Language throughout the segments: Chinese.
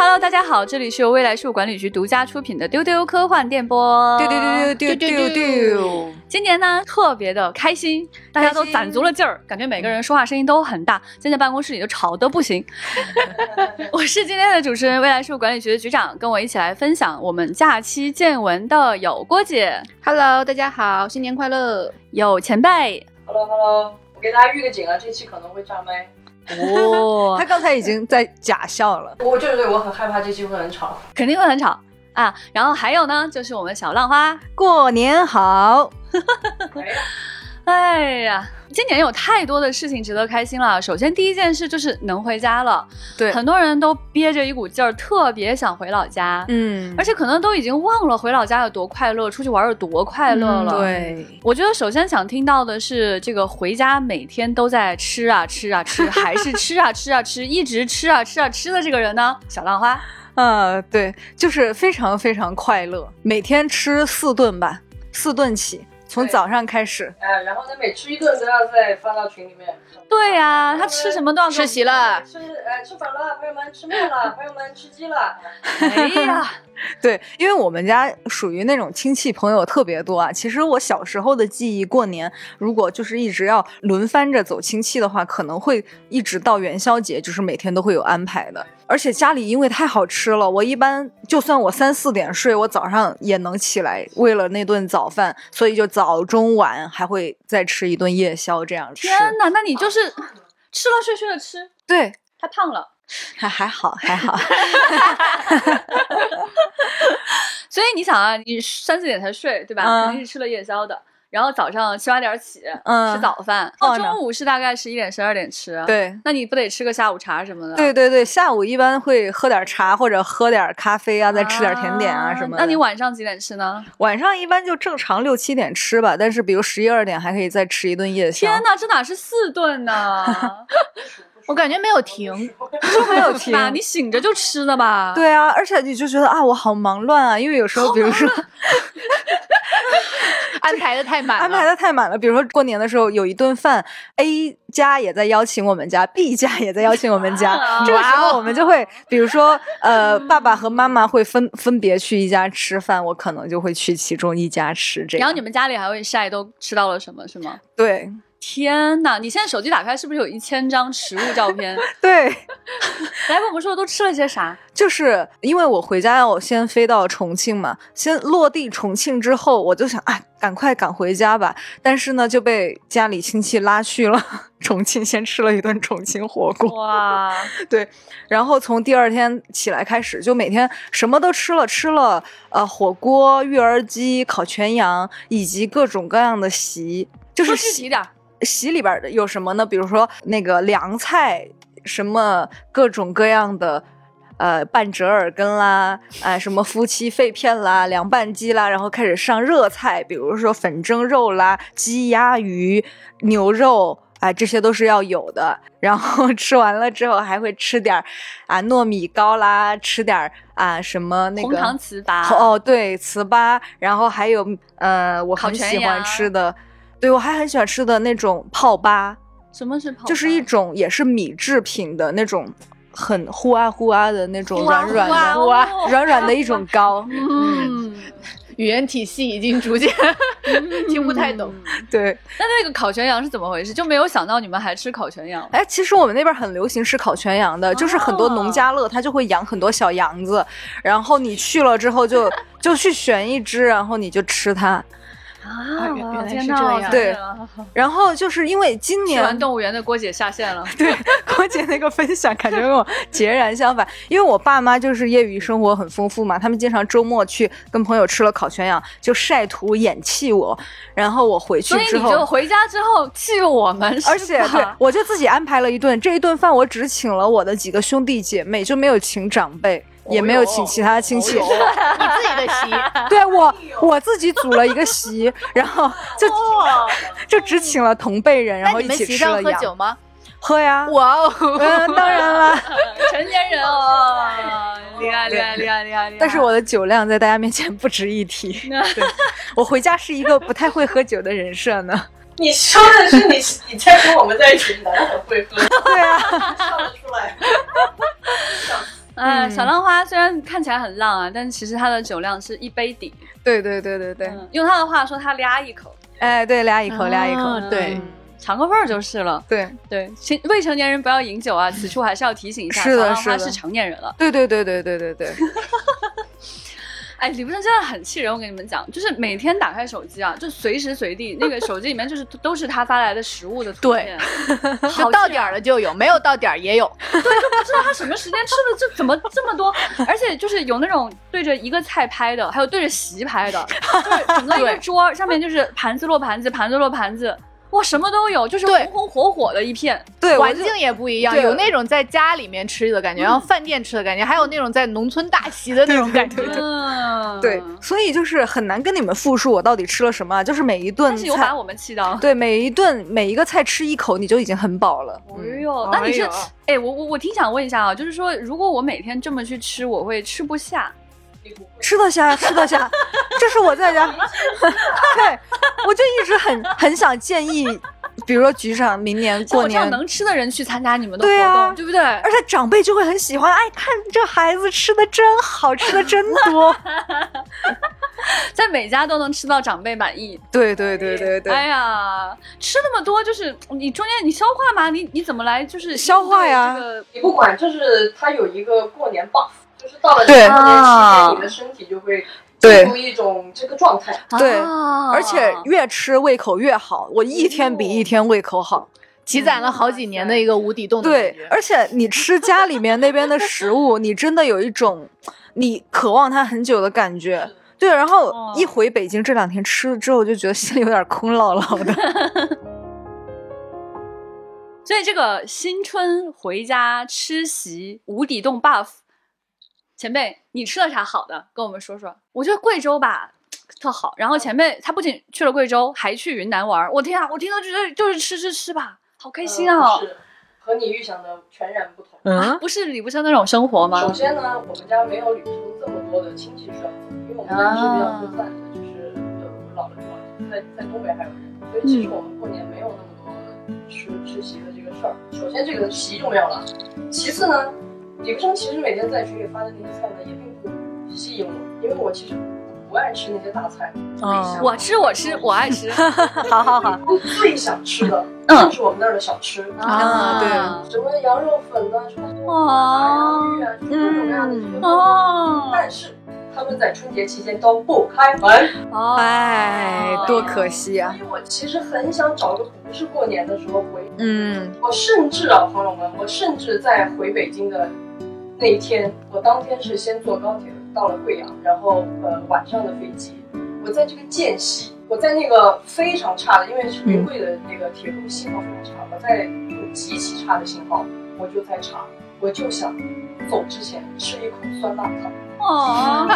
Hello，大家好，这里是由未来事务管理局独家出品的丢丢科幻电波。丢丢丢丢丢丢丢。今年呢特别的开心，大家都攒足了劲儿，感觉每个人说话声音都很大，现在办公室里都吵得不行。我是今天的主持人，未来事务管理局的局长，跟我一起来分享我们假期见闻的有郭姐。Hello，大家好，新年快乐！有前辈。Hello Hello，我给大家预个警啊，这期可能会炸麦。哦 他刚才已经在假笑了。我就是对，我很害怕这期会很吵。肯定会很吵啊。然后还有呢，就是我们小浪花。过年好！哎呀，今年有太多的事情值得开心了。首先第一件事就是能回家了，对很多人都憋着一股劲儿，特别想回老家。嗯而且可能都已经忘了回老家有多快乐，出去玩有多快乐了。，对，我觉得首先想听到的是，这个回家每天都在吃啊吃啊吃，还是吃啊吃啊吃，一直吃啊吃啊吃的这个人呢？小浪花。呃，对，就是非常非常快乐，每天吃四顿吧，四顿起，从早上开始。哎，然后呢，每吃一顿都要再发到群里面。对呀、他吃什么都要吃席了，吃呃吃饱了，朋友们吃面了，朋友们吃鸡了。哎呀，对，因为我们家属于那种亲戚朋友特别多啊。其实我小时候的记忆，过年如果就是一直要轮番着走亲戚的话，可能会一直到元宵节，就是每天都会有安排的。而且家里因为太好吃了，我一般就算我三四点睡，我早上也能起来，为了那顿早饭，所以就早中晚还会再吃一顿夜宵，这样吃。天哪，那你就是吃了睡，睡了吃，对，太胖了。还还好还好。所以你想啊，你三四点才睡，对吧？嗯肯定是吃了夜宵的。然后早上七八点起，嗯吃早饭，哦中午是大概十一点、十二点吃。，对。那你不得吃个下午茶什么的？对对对，下午一般会喝点茶或者喝点咖啡啊，再吃点甜点啊什么的。那你晚上几点吃呢？晚上一般就正常六七点吃吧，但是比如十一二点还可以再吃一顿夜宵。天哪，这哪是四顿呢？我感觉没有停，就没有停。吧？你醒着就吃的吧？，对啊，而且你就觉得啊，我好忙乱啊，因为有时候比如说 安排的太满了。安排的太满了，比如说过年的时候有一顿饭，A 家也在邀请我们家，B 家也在邀请我们家，这个时候我们就会，比如说呃，爸爸和妈妈会分分别去一家吃饭，我可能就会去其中一家吃这样。然后你们家里还会晒都吃到了什么，是吗？对天呐！你现在手机打开是不是有一千张食物照片？对。来跟我们说都吃了些啥？就是因为我回家要先飞到重庆嘛，先落地重庆之后，我就想啊，赶快赶回家吧。但是呢，就被家里亲戚拉去了 重庆，先吃了一顿重庆火锅。哇，对，然后从第二天起来开始，就每天什么都吃了，吃了呃火锅、育儿鸡、烤全羊，以及各种各样的席，就是席体点儿。席里边的有什么呢？比如说那个凉菜，什么各种各样的。呃，拌折耳根啦，哎、什么夫妻肺片啦，凉拌鸡啦，然后开始上热菜，比如说粉蒸肉啦、鸡鸭鱼、牛肉，哎、这些都是要有的。然后 吃完了之后，还会吃点儿啊糯米糕啦，吃点儿啊什么那个红糖糍粑哦，对，糍粑，然后还有呃，我很喜欢吃的，对我还很喜欢吃的那种泡吧，什么是泡就是一种也是米制品的那种，很呼啊呼啊的那种软软的、呼啊 软软的一种糕。嗯，语言体系已经逐渐 听不太懂。对，那那个烤全羊是怎么回事？就没有想到你们还吃烤全羊。哎，其实我们那边很流行吃烤全羊的，就是很多农家乐他就会养很多小羊子，然后你去了之后就就去选一只，然后你就吃它。啊原原来是这样对 然后就是因为今年动物园的郭姐下线了。对郭姐那个分享，感觉跟我截然相反。因为我爸妈就是业余生活很丰富嘛，他们经常周末去跟朋友吃了烤全羊，就晒图演气我。然后我回去所以之后，你就回家之后气我们，而且对我就自己安排了一顿，这一顿饭我只请了我的几个兄弟姐妹，就没有请长辈。也没有请其他亲戚，你自己的席，对我我自己组了一个席，然后就就只请了同辈人，然后一起吃了羊。酒吗？喝呀，哇哦！嗯，当然了，成年人 哦，厉害厉害厉害厉害厉害！但是我的酒量在大家面前不值一提。我回家是一个不太会喝酒的人设呢。你说的是你，你才跟我们在一起，男的很会喝，对啊，笑得出来。哎哎，小浪花虽然看起来很浪啊，但其实它的酒量是一杯底。对对对对对，嗯用他的话说，他俩一口，哎，对，俩一口，俩一口，啊对。嗯。尝个味儿就是了。对。对，青未成年人不要饮酒啊，此处还是要提醒一下，是的是的小浪花是成年人了。对对对对对对对，哎，李不生真的很气人，我跟你们讲，就是每天打开手机啊，就随时随地那个手机里面就是都是他发来的食物的图对片，就好到点儿了就有，没有到点儿也有。不知道他什么时间吃的这怎么这么多，而且就是有那种对着一个菜拍的，还有对着席拍的，就是整个一个桌上面就是盘子落盘子，盘子落盘子，哇，什么都有，就是红红火火的一片。对，环境也不一样，有那种在家里面吃的感觉，然后饭店吃的感觉，还有那种在农村大席的那种感觉。对对对嗯，对，所以就是很难跟你们复述我到底吃了什么，就是每一顿菜但是有把，我们气到。对，每一顿每一个菜吃一口你就已经很饱了。哎呦，那你是哎，我我我挺想问一下啊，就是说，如果我每天这么去吃，我会吃不下。吃得下，吃得下，这是我在家，对，我就一直很很想建议，比如说局长明年过年，能吃的人去参加你们的活对啊动，对不对？而且长辈就会很喜欢，哎，看这孩子吃的真好，吃的真多，在每家都能吃到长辈满意。对对对对对，哎呀，吃那么多，就是你中间你消化吗？你你怎么来就是消化呀。这个你不管，就是它有一个过年 buff，就是到了对过年期啊间，你的身体就会对进入一种这个状态。对啊而且越吃胃口越好，我一天比一天胃口好。积攒了好几年的一个无底洞的对感觉，。而且你吃家里面那边的食物，你真的有一种你渴望它很久的感觉。对，然后哦一回北京这两天吃了之后，就觉得心里有点空落落的。所以这个新春回家吃席无底洞 buff，前辈你吃了啥好的？跟我们说说。我觉得贵州吧特好，然后前辈他不仅去了贵州，还去云南玩儿。我天啊，我听到觉得就是吃吃吃吧，好开心啊！呃是和你预想的全然不同。啊不是李不生那种生活吗首？先呢，我们家没有旅途这么多的亲戚需要走，因为我们家是比较分散的，就是呃我姥姥住了，在在东北还有人，所以其实我们过年没有那么多吃吃席的这个事儿。首先这个席就没有了，其次呢，李不生其实每天在群里发的那些菜呢，也并不吸引我，因为我其实不爱吃那些大菜。嗯我吃我吃我爱吃好 好好，我最想吃的嗯就是我们那儿的小吃。啊对什么羊肉粉呐、什么哦炸洋芋啊，就是各种各样的这些。哦但是他们在春节期间都不开门，哦，哎，多可惜啊所！以我其实很想找个不是过年的时候回。嗯，我甚至啊，朋友们，我甚至在回北京的那一天，我当天是先坐高铁到了贵阳，然后呃晚上的飞机，我在这个间隙，我在那个非常差的，因为是云贵的那个铁路信号非常差，我在有极其差的信号，我就在查，我就想走之前吃一口酸辣汤。哦，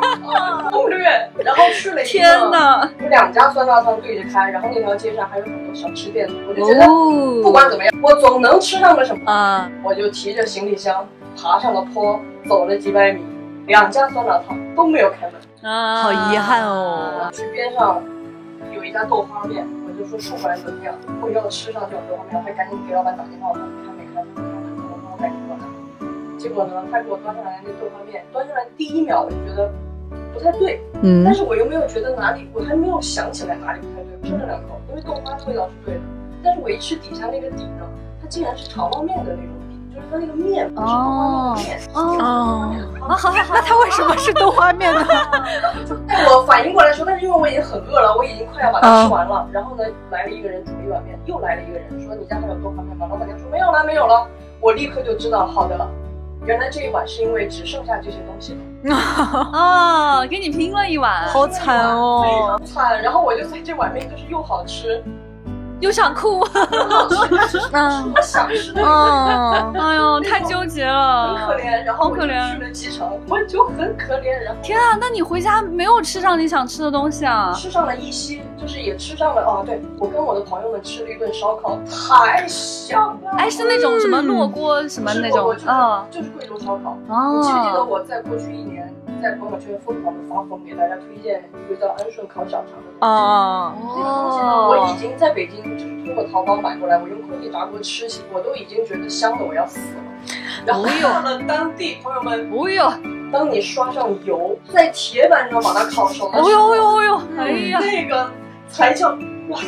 攻略，然后去了一个，天哪！有两家酸辣汤对着开，然后那条街上还有很多小吃店，我就觉得哦不管怎么样，我总能吃上个什么。啊，我就提着行李箱爬上了坡，走了几百米，两家酸辣汤都没有开门。啊好遗憾哦。去边上有一家豆花面，我就说不管怎么样，我要吃上这种豆花面，我还赶紧给老板打电话，我说开没开门？开门，开门，帮我赶紧过来。结果呢，他给我端上来那豆花面，端上来第一秒我就觉得不太对，嗯但是我又没有觉得哪里，我还没有想起来哪里不太对，我吃了两口，因为豆花的味道是对的，但是我一吃底下那个底呢，它竟然是长旺面的那种底，就是它那个面哦是豆花面的汤。啊，好好好，那它为什么是豆花面呢？在我反应过来的时候，但是因为我已经很饿了，我已经快要把它吃完了。然后呢，来了一个人煮了一碗面，又来了一个人说：“你家还有豆花面吗？”老板娘说：“没有了，没有了。”我立刻就知道，好的了，原来这一碗是因为只剩下这些东西了，哦，给你拼了一碗，好惨哦非常惨。然后我就在这碗面就是又好吃又想哭，想吃的。嗯，哎呦，太纠结了很了，可怜，然后我就好可怜去了机场，我就很可怜，然后天啊，那你回家没有吃上你想吃的东西啊？吃上了一些，就是也吃上了哦，对我跟我的朋友们吃了一顿烧烤，太香了。哎，是那种什么烙锅什么那种就是啊？就是贵州烧烤。哦，你记不记得我在过去一年在朋友圈疯狂的发疯，给大家推荐一个叫安顺烤小肠的东西。哦，这个东西呢，我已经在北京就是通过淘宝买过来，我用空气炸锅吃起，我都已经觉得香的我要死了。然后到了当地，朋友们，哦呦，当你刷上油，在铁板上把它烤熟的时候，哦呦哦呦哦呦，哎呀，那个才叫哇，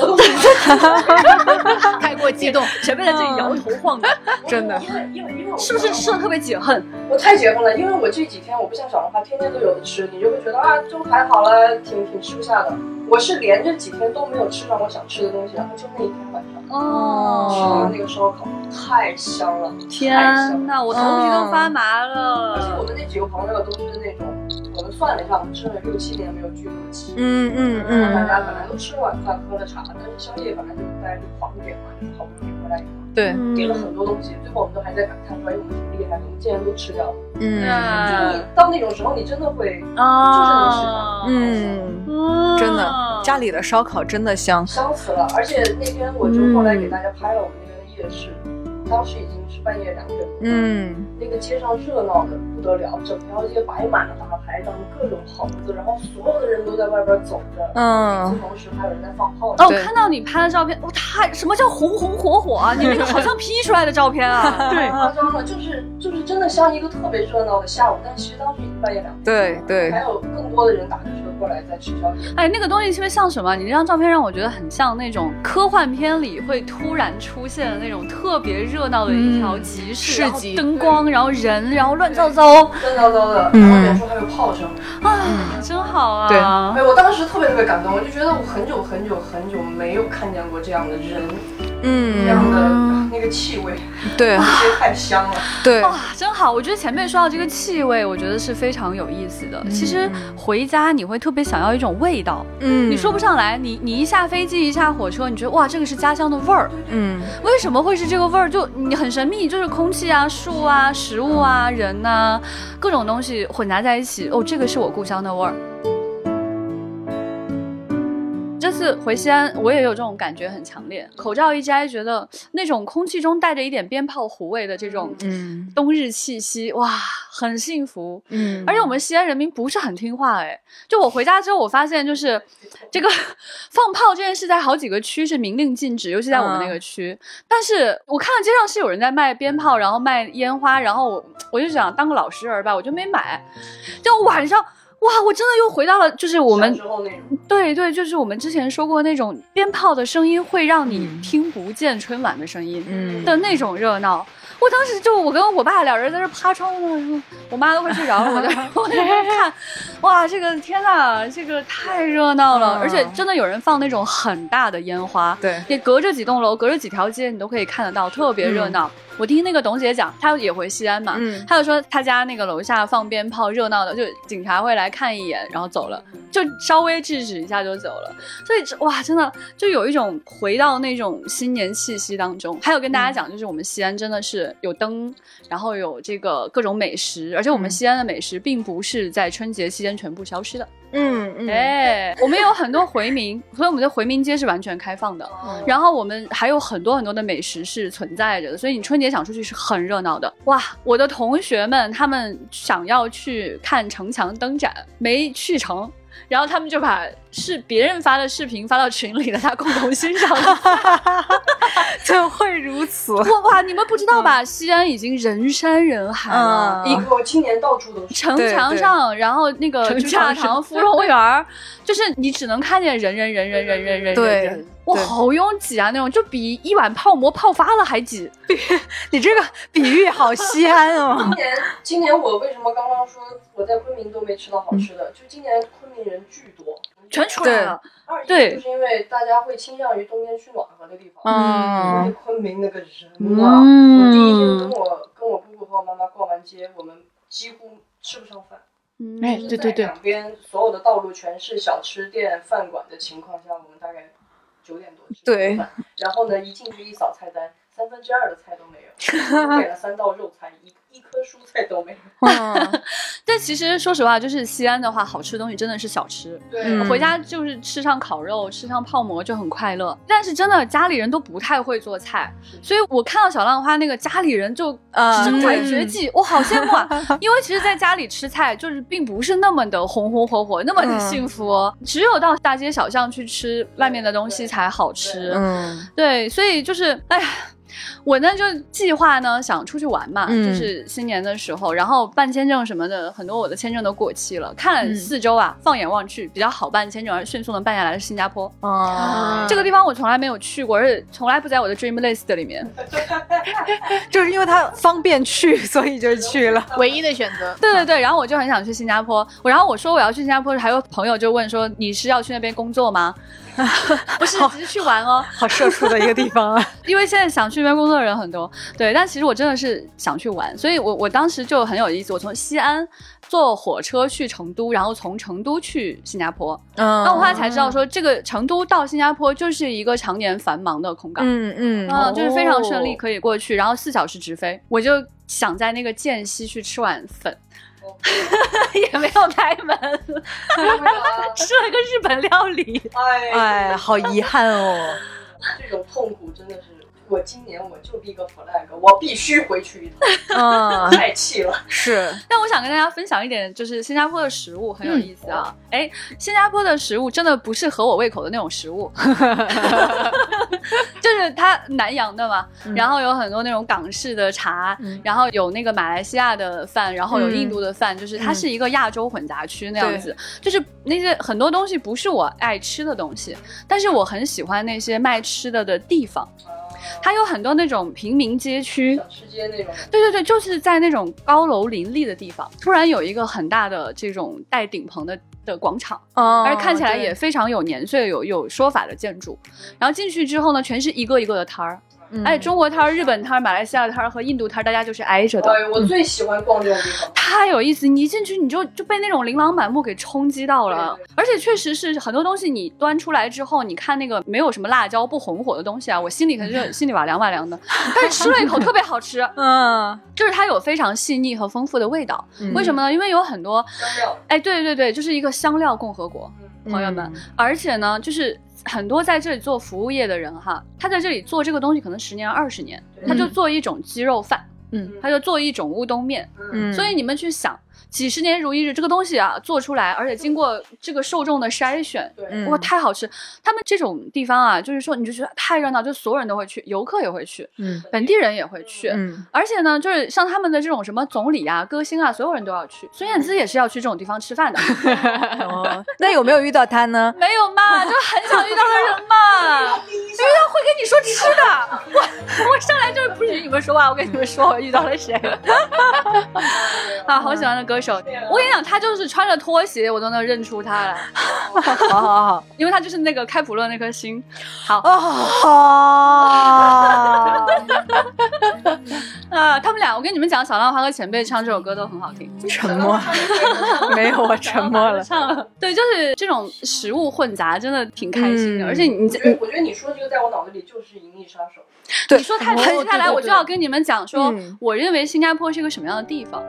我都 太过激动，前面在这里摇头晃脑，真的因为因为因为我是不是吃的特别解恨？我太解恨了，因为我这几天我不像小龙虾天天都有的吃，你就会觉得啊，就还好了，挺挺吃不下的。我是连着几天都没有吃上我想吃的东西，然后就那一天晚上哦吃哦了，那个烧烤，太香了，太天。呐，我头皮都发麻了而且我。们那几个朋友都是那种，我们算了一下，我们真的六七年没有聚过一起。嗯嗯嗯，大家本来都吃了晚饭，喝了茶，但是宵夜本来就大家就狂点嘛，就是好不容易回来以后，对，订了很多东西，最后我们都还在感叹说，哎，我们挺厉害的，我们竟然都吃掉了。嗯。就到那种时候，你真的会啊，嗯，嗯。真的，家里的烧烤真的香。香死了。而且那天我就后来给大家拍了我们那边的夜市，当时已经是半夜两点多，嗯，那个街上热闹的不得了，整条街摆满了大排档，各种棚子，然后所有的人都在外边走着，与嗯此同时还有人在放炮。哦，我看到你拍的照片，哦，太什么叫红红火火啊？你那个好像 P 出来的照片啊！对夸张了，就是就是真的像一个特别热闹的下午，但其实当时已经半夜两点，对对还有更多的人打着车过来在吃宵夜。哎，那个东西特别像什么？你那张照片让我觉得很像那种科幻片里会突然出现的那种特别热闹的一条集市，然后市集灯光，然后人，然后乱糟糟乱糟糟的，然后远处还有炮声。啊，真好啊！对哎，我当时特别特别感动，我就觉得我很久很久很久没有看见过这样的人，这样嗯，的那个气味，对这些太香了。对，哇，真好！我觉得前面说到这个气味，我觉得是非常有意思的。其实回家你会特别想要一种味道，嗯，你说不上来。你你一下飞机，一下火车，你觉得哇，这个是家乡的味儿。嗯为什么会是这个味儿？就你很神秘，就是空气啊、树啊、食物啊、人呐、各种东西混杂在一起。哦，这个是我故乡的味儿。这次回西安，我也有这种感觉很强烈。口罩一摘，觉得那种空气中带着一点鞭炮糊味的这种嗯冬日气息，哇，很幸福。嗯，而且我们西安人民不是很听话哎，就我回家之后，我发现就是这个 放炮这件事，在好几个区是明令禁止，尤其在我们那个区。但是我看到街上是有人在卖鞭炮，然后卖烟花，然后我我就想当个老实人吧，我就没买。就晚上。哇！我真的又回到了，就是我们对对，就是我们之前说过那种鞭炮的声音会让你听不见春晚的声音嗯的那种热闹。我当时就我跟我爸两人在这趴窗户，我妈都快睡着了，我在我在那看，哇，这个天呐，这个太热闹了，嗯而且真的有人放那种很大的烟花，对你隔着几栋楼，隔着几条街，你都可以看得到，特别热闹。我听那个董姐讲，她也回西安嘛，嗯她就说她家那个楼下放鞭炮，热闹的，就警察会来看一眼，然后走了，就稍微制止一下就走了。所以这哇，真的就有一种回到那种新年气息当中。还有跟大家讲，就是我们西安真的是有灯，然后有这个各种美食，而且我们西安的美食并不是在春节期间全部消失的。嗯嗯，哎，我们有很多回民，所以我们的回民街是完全开放的。然后我们还有很多很多的美食是存在着的，所以你春节想出去是很热闹的。哇，我的同学们他们想要去看城墙灯展，没去成。然后他们就把是别人发的视频发到群里，大家共同欣赏。怎会如此？哇哇，你们不知道吧？西安已经人山人海了，嗯一个青年到处都是。城墙上，然后那个大墙上堂芙蓉园，就是你只能看见人人人人人人人对人人，哇，好拥挤啊！那种就比一碗泡馍泡发了还挤。你这个比喻好西安哦 今。年，今年我为什么刚刚说我在昆明都没吃到好吃的？就今年昆明人巨多，全出来了。二一对就是因为大家会倾向于冬天去暖和的地方，嗯昆明那个人啊，嗯我第一天跟我跟我姑姑和我妈妈逛完街，我们几乎吃不上饭。哎就是对对对在两边所有的道路全是小吃店、饭馆的情况下，我们大概九点多吃对。饭，然后呢，一进去一扫菜单，三分之二的菜都没有，我给了三道肉菜，一一颗蔬菜都没有。嗯 但其实说实话，就是西安的话，好吃的东西真的是小吃。对，嗯回家就是吃上烤肉，吃上泡馍就很快乐。但是真的家里人都不太会做菜，所以我看到小浪花那个家里人就啊身怀绝技，我好羡慕啊！因为其实在家里吃菜就是并不是那么的红红火火，那么的嗯幸福哦。只有到大街小巷去吃外面的东西才好吃。嗯对，所以就是，哎呀，我呢就计划呢想出去玩嘛，嗯就是新年的时候，然后办签证什么的，很多我的签证都过期了。看四周啊，放眼望去，比较好办签证而迅速能办下来的是新加坡。啊，这个地方我从来没有去过，而且从来不在我的 dream list 里面。就是因为它方便去，所以就去了。唯一的选择。对对对，然后我就很想去新加坡。我然后我说我要去新加坡，还有朋友就问说你是要去那边工作吗？不是，只是去玩哦。好社畜的一个地方啊！因为现在想去那边工作的人很多，对，但其实我真的是想去玩，所以我我当时就很有意思，我从西安坐火车去成都，然后从成都去新加坡，嗯。那我后来才知道说，这个成都到新加坡就是一个常年繁忙的空港，嗯嗯啊，就是非常顺利哦可以过去，然后四小时直飞，我就想在那个间隙去吃碗粉，也没有开门，吃了个日本料理。哎哎，好遗憾哦。这种痛苦真的是，我今年我就立个 flag，我必须回去一趟，嗯，太气了。是，但我想跟大家分享一点，就是新加坡的食物很有意思嗯啊。哎、新加坡的食物真的不是合我胃口的那种食物，就是它南洋的嘛，嗯然后有很多那种港式的茶，嗯然后有那个马来西亚的饭，然后有嗯印度的饭，就是它嗯是一个亚洲混杂区那样子。就是那些很多东西不是我爱吃的东西，但是我很喜欢那些卖吃的的地方，它有很多那种平民街区，小吃街那种，对对对，就是在那种高楼林立的地方，突然有一个很大的这种带顶棚的的广场，嗯而且看起来也非常有年岁、有有说法的建筑。然后进去之后呢，全是一个一个的摊儿，嗯而且中国摊儿、日本摊儿、马来西亚摊儿和印度摊儿，大家就是挨着的。哎，我最喜欢逛这种地方。太有意思！你一进去你就就被那种琳琅满目给冲击到了对对，而且确实是很多东西你端出来之后，你看那个没有什么辣椒不红火的东西啊，我心里可能就 心里哇凉哇凉的，但是吃了一口特别好吃，嗯，就是它有非常细腻和丰富的味道。嗯为什么呢？因为有很多，香料，哎，对对对，就是一个香料共和国，嗯，朋友们。而且呢，就是很多在这里做服务业的人哈，他在这里做这个东西可能十年二十年，他就做一种鸡肉饭，嗯他就做一种乌冬面。嗯，所以你们去想，几十年如一日，这个东西啊做出来，而且经过这个受众的筛选。对，嗯哇，太好吃！他们这种地方啊，就是说，你就觉得太热闹，就所有人都会去，游客也会去，嗯本地人也会去。嗯而且呢，就是像他们的这种什么总理啊、歌星啊，所有人都要去。孙燕姿也是要去这种地方吃饭的，哦，那有没有遇到他呢？没有嘛？就很想遇到的人嘛，因为他会跟你说吃的。我我上来就是不许你们说话，我跟你们说我遇到了谁。啊，好喜欢的歌手，我跟你讲，他就是穿着拖鞋，我都能认出他来，好好好，因为他就是那个开普勒那颗星。好哦，啊，他们俩，我跟你们讲，小浪花和前辈唱这首歌都很好听。沉默，没有，我沉默了。唱了，对，就是这种食物混杂，真的挺开心的。嗯而且你我觉得，我觉得你说这个在我脑子里就是《银翼杀手》。对，你说太哦分析下来，我就要跟你们讲说嗯，我认为新加坡是一个什么样的地方。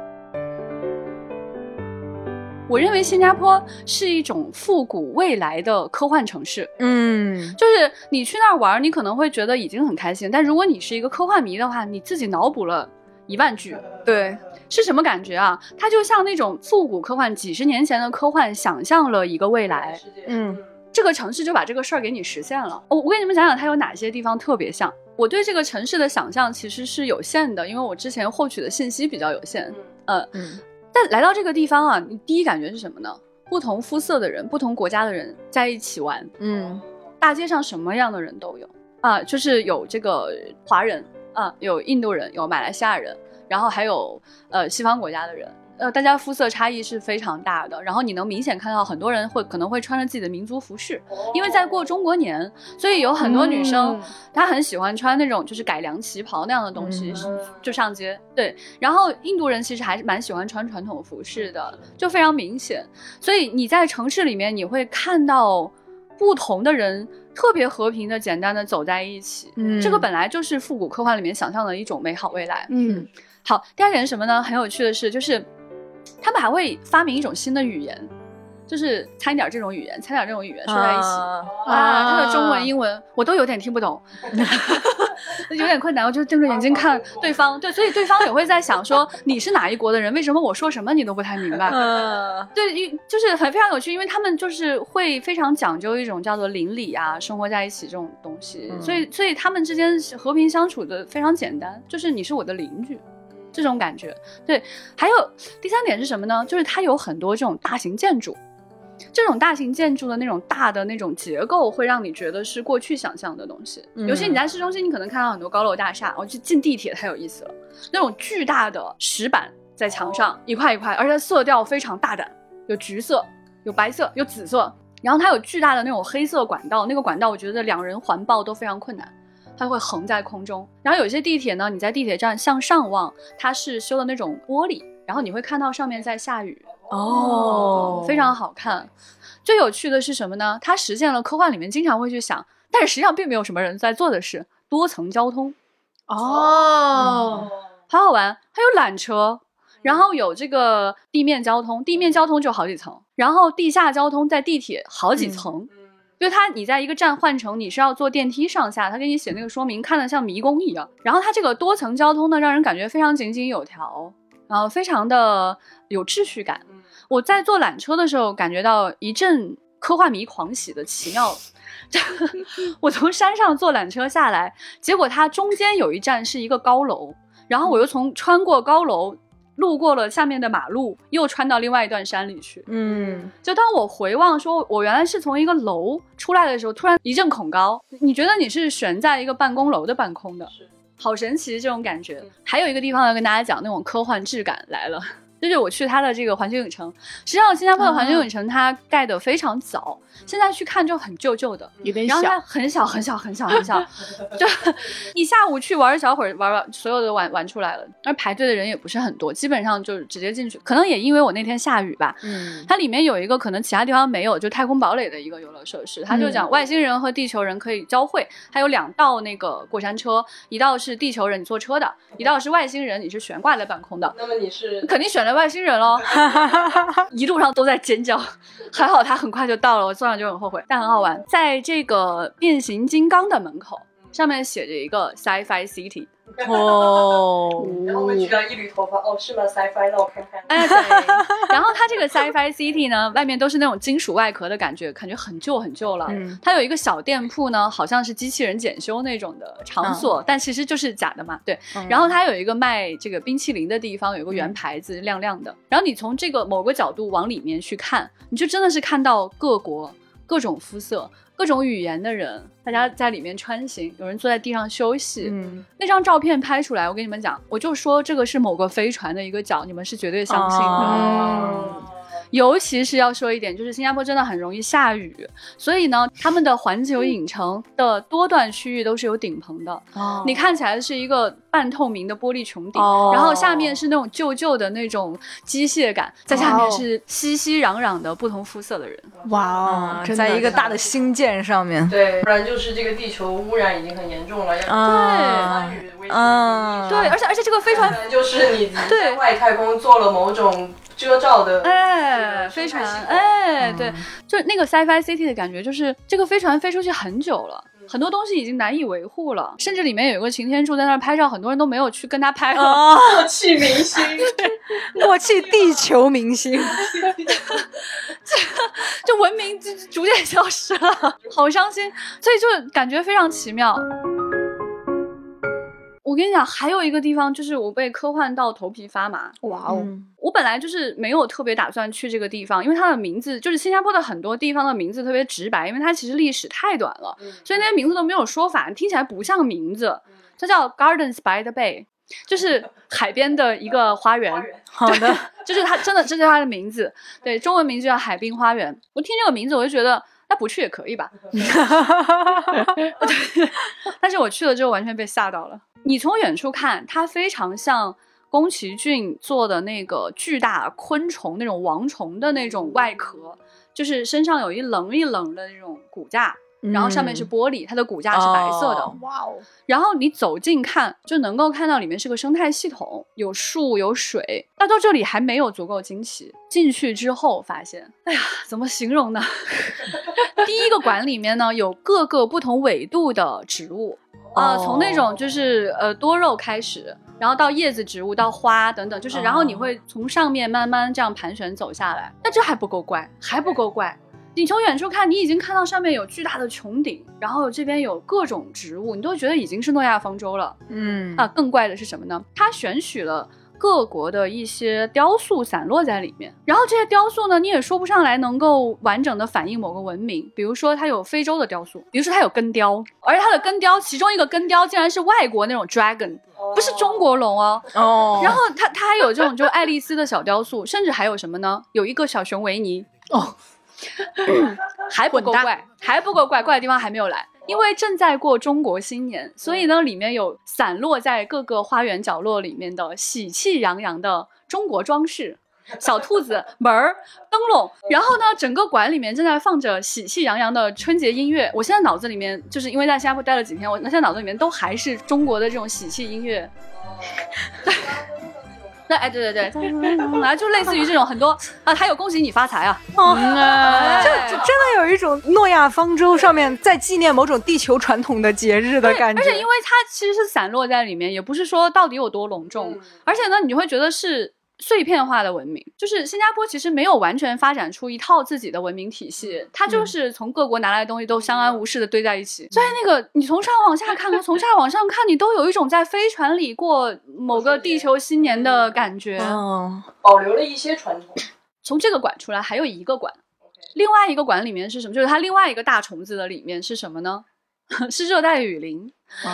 我认为新加坡是一种复古未来的科幻城市，嗯就是你去那儿玩，你可能会觉得已经很开心，但如果你是一个科幻迷的话，你自己脑补了一万句，对，是什么感觉啊？它就像那种复古科幻，几十年前的科幻，想象了一个未来，世界，嗯这个城市就把这个事儿给你实现了。我我给你们讲讲它有哪些地方特别像。我对这个城市的想象其实是有限的，因为我之前获取的信息比较有限。嗯，嗯但来到这个地方啊，你第一感觉是什么呢？不同肤色的人、不同国家的人在一起玩，嗯大街上什么样的人都有啊，就是有这个华人啊，有印度人，有马来西亚人，然后还有呃西方国家的人。呃，大家肤色差异是非常大的，然后你能明显看到很多人会可能会穿着自己的民族服饰，因为在过中国年，所以有很多女生、嗯她很喜欢穿那种就是改良旗袍那样的东西，嗯就上街。对，然后印度人其实还是蛮喜欢穿传统服饰的，就非常明显。所以你在城市里面，你会看到不同的人特别和平的、简单的走在一起。嗯这个本来就是复古科幻里面想象的一种美好未来。嗯好，第二点是什么呢？很有趣的是，就是他们还会发明一种新的语言，就是掺一点这种语言，掺点这种语言说在一起。啊啊，它的中啊文、英文我都有点听不懂。有点困难，我就睁着眼睛看对方，对，所以对方也会在想说你是哪一国的人，为什么我说什么你都不太明白？嗯对，因就是很非常有趣，因为他们就是会非常讲究一种叫做邻里啊，生活在一起这种东西，嗯所以所以他们之间和平相处的非常简单，就是你是我的邻居。这种感觉，对，还有第三点是什么呢？就是它有很多这种大型建筑，这种大型建筑的那种大的那种结构，会让你觉得是过去想象的东西。嗯尤其你在市中心，你可能看到很多高楼大厦，我去进地铁太有意思了，那种巨大的石板在墙上一块一块，而且色调非常大胆，有橘色、有白色、有紫色，然后它有巨大的那种黑色管道，那个管道我觉得两人环抱都非常困难。它会横在空中，然后有些地铁呢，你在地铁站向上望，它是修的那种玻璃，然后你会看到上面在下雨，哦非常好看。最有趣的是什么呢？它实现了科幻里面经常会去想，但是实际上并没有什么人在做的事——多层交通，哦，好好玩。还有缆车，然后有这个地面交通，地面交通就好几层，然后地下交通在地铁好几层。就它，你在一个站换乘，你是要坐电梯上下，他给你写那个说明，看得像迷宫一样。然后它这个多层交通呢，让人感觉非常井井有条，然后非常的有秩序感。我在坐缆车的时候，感觉到一阵科幻迷狂喜的奇妙。我从山上坐缆车下来，结果它中间有一站是一个高楼，然后我又从穿过高楼，路过了下面的马路，又穿到另外一段山里去。嗯就当我回望说，我原来是从一个楼出来的时候，突然一阵恐高，你觉得你是悬在一个办公楼的半空的，好神奇这种感觉。还有一个地方要跟大家讲，那种科幻质感来了。就是我去它的这个环球影城，实际上新加坡的环球影城它盖得非常早，现在去看就很旧旧的，有点然后它，很小很小很小很小，就你下午去玩一小会儿，玩玩所有的玩玩出来了。而排队的人也不是很多，基本上就是直接进去。可能也因为我那天下雨吧，嗯它里面有一个可能其他地方没有，就太空堡垒的一个游乐设施，它就讲外星人和地球人可以交汇，它有两道那个过山车，一道是地球人你坐车的，一道是外星人你是悬挂在半空的。那么你是肯定选了外星人喽，一路上都在尖叫，还好他很快就到了，我坐上就很后悔，但很好玩。在这个变形金刚的门口，上面写着一个 Sci-Fi City，哦，然后我们举了一缕头发，哦，是吗？sci-fi，让我看看。哎，对。然后它这个 Sci-Fi City 呢，外面都是那种金属外壳的感觉，感觉很旧很旧了。嗯它有一个小店铺呢，好像是机器人检修那种的场所，但其实就是假的嘛。对。嗯然后它有一个卖这个冰淇淋的地方，有一个圆牌子，亮亮的。然后你从这个某个角度往里面去看，你就真的是看到各国各种肤色、各种语言的人，大家在里面穿行，有人坐在地上休息。嗯那张照片拍出来，我跟你们讲，我就说这个是某个飞船的一个角，你们是绝对相信的。哦尤其是要说一点，就是新加坡真的很容易下雨，所以呢，他们的环球影城的多段区域都是有顶棚的。哦。你看起来是一个半透明的玻璃穹顶，哦。然后下面是那种旧旧的那种机械感，在下面是熙熙攘攘的不同肤色的人。哇哦在一个大的星舰上面，对，不然就是这个地球污染已经很严重了，要啊参与危机啊对，而且而且这个飞船可能就是你对。在外太空做了某种遮罩的，哎，飞船，哎，对，嗯就是那个 Sci-Fi City 的感觉，就是这个飞船飞出去很久了。很多东西已经难以维护了，甚至里面有一个擎天柱在那儿拍照，很多人都没有去跟他拍了。啊，默契明星。默契地球明星，就文明就逐渐消失了，好伤心。所以就感觉非常奇妙。我跟你讲，还有一个地方就是我被科幻到头皮发麻。哇哦，嗯我本来就是没有特别打算去这个地方，因为它的名字就是新加坡的很多地方的名字特别直白，因为它其实历史太短了，所以那些名字都没有说法，听起来不像名字。它叫 Gardens by the Bay，就是海边的一个花园。好的，就是它真的，这就是它的名字。对，中文名字叫海滨花园。我听这个名字，我就觉得那不去也可以吧。对，但是我去了之后，完全被吓到了。你从远处看，它非常像宫崎骏做的那个巨大昆虫那种王虫的那种外壳，就是身上有一棱一棱的那种骨架。然后上面是玻璃，它的骨架是白色的。哦哇哦，然后你走近看，就能够看到里面是个生态系统，有树有水。但到这里还没有足够惊奇，进去之后发现，哎呀，怎么形容呢？第一个馆里面呢有各个不同纬度的植物，啊、哦从那种就是呃多肉开始，然后到叶子植物到花等等，就是然后你哦会从上面慢慢这样盘旋走下来，但这还不够怪，还不够怪。你从远处看，你已经看到上面有巨大的穹顶，然后这边有各种植物，你都觉得已经是诺亚方舟了。嗯啊，更怪的是什么呢？它选取了各国的一些雕塑散落在里面，然后这些雕塑呢，你也说不上来能够完整的反映某个文明。比如说，它有非洲的雕塑，比如说它有根雕，而且它的根雕其中一个根雕竟然是外国那种 dragon，不是中国龙哦。哦然后它它还有这种就爱丽丝的小雕塑，甚至还有什么呢？有一个小熊维尼哦，还不够怪，还不够怪，怪的地方还没有来。因为正在过中国新年，所以呢，里面有散落在各个花园角落里面的喜气洋洋的中国装饰，小兔子、门儿、灯笼，然后呢，整个馆里面正在放着喜气洋洋的春节音乐。我现在脑子里面就是因为在新加坡待了几天，我现在脑子里面都还是中国的这种喜气音乐。那哎，对对对，啊，就类似于这种很多啊，还有恭喜你发财啊，哦哎这这真的有一种诺亚方舟上面在纪念某种地球传统的节日的感觉，而且因为它其实是散落在里面，也不是说到底有多隆重，嗯。而且呢，你就会觉得是碎片化的文明，就是新加坡其实没有完全发展出一套自己的文明体系，它就是从各国拿来的东西都相安无事的堆在一起，所以那个你从上往下看和从下往上看，你都有一种在飞船里过某个地球新年的感觉。嗯保留了一些传统。从这个馆出来，还有一个馆，另外一个馆里面是什么？就是它另外一个大虫子的里面是什么呢？是热带雨林。啊，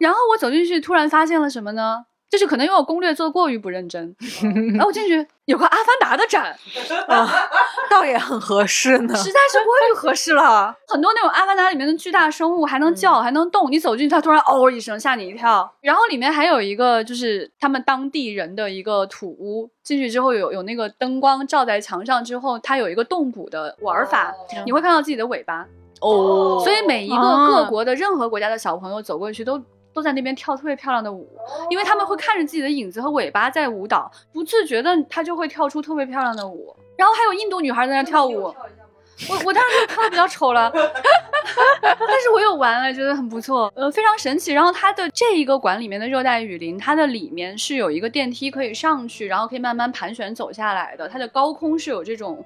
然后我走进去，突然发现了什么呢？就是可能因为我攻略做的过于不认真，然后我进去有个《阿凡达》的展 倒也很合适呢。实在是过于合适了。很多那种《阿凡达》里面的巨大生物还能叫，还能动，你走进去，它突然嗷一声吓你一跳。然后里面还有一个就是他们当地人的一个土屋，进去之后有有那个灯光照在墙上之后，它有一个动捕的玩法，你会看到自己的尾巴。哦所以每一个啊各国的任何国家的小朋友走过去都。都在那边跳特别漂亮的舞，因为他们会看着自己的影子和尾巴在舞蹈，不自觉的他就会跳出特别漂亮的舞。然后还有印度女孩在那跳舞，我我当时就跳的比较丑了，但是我有玩了，觉得很不错，呃，非常神奇。然后它的这一个馆里面的热带雨林，它的里面是有一个电梯可以上去，然后可以慢慢盘旋走下来的。它的高空是有这种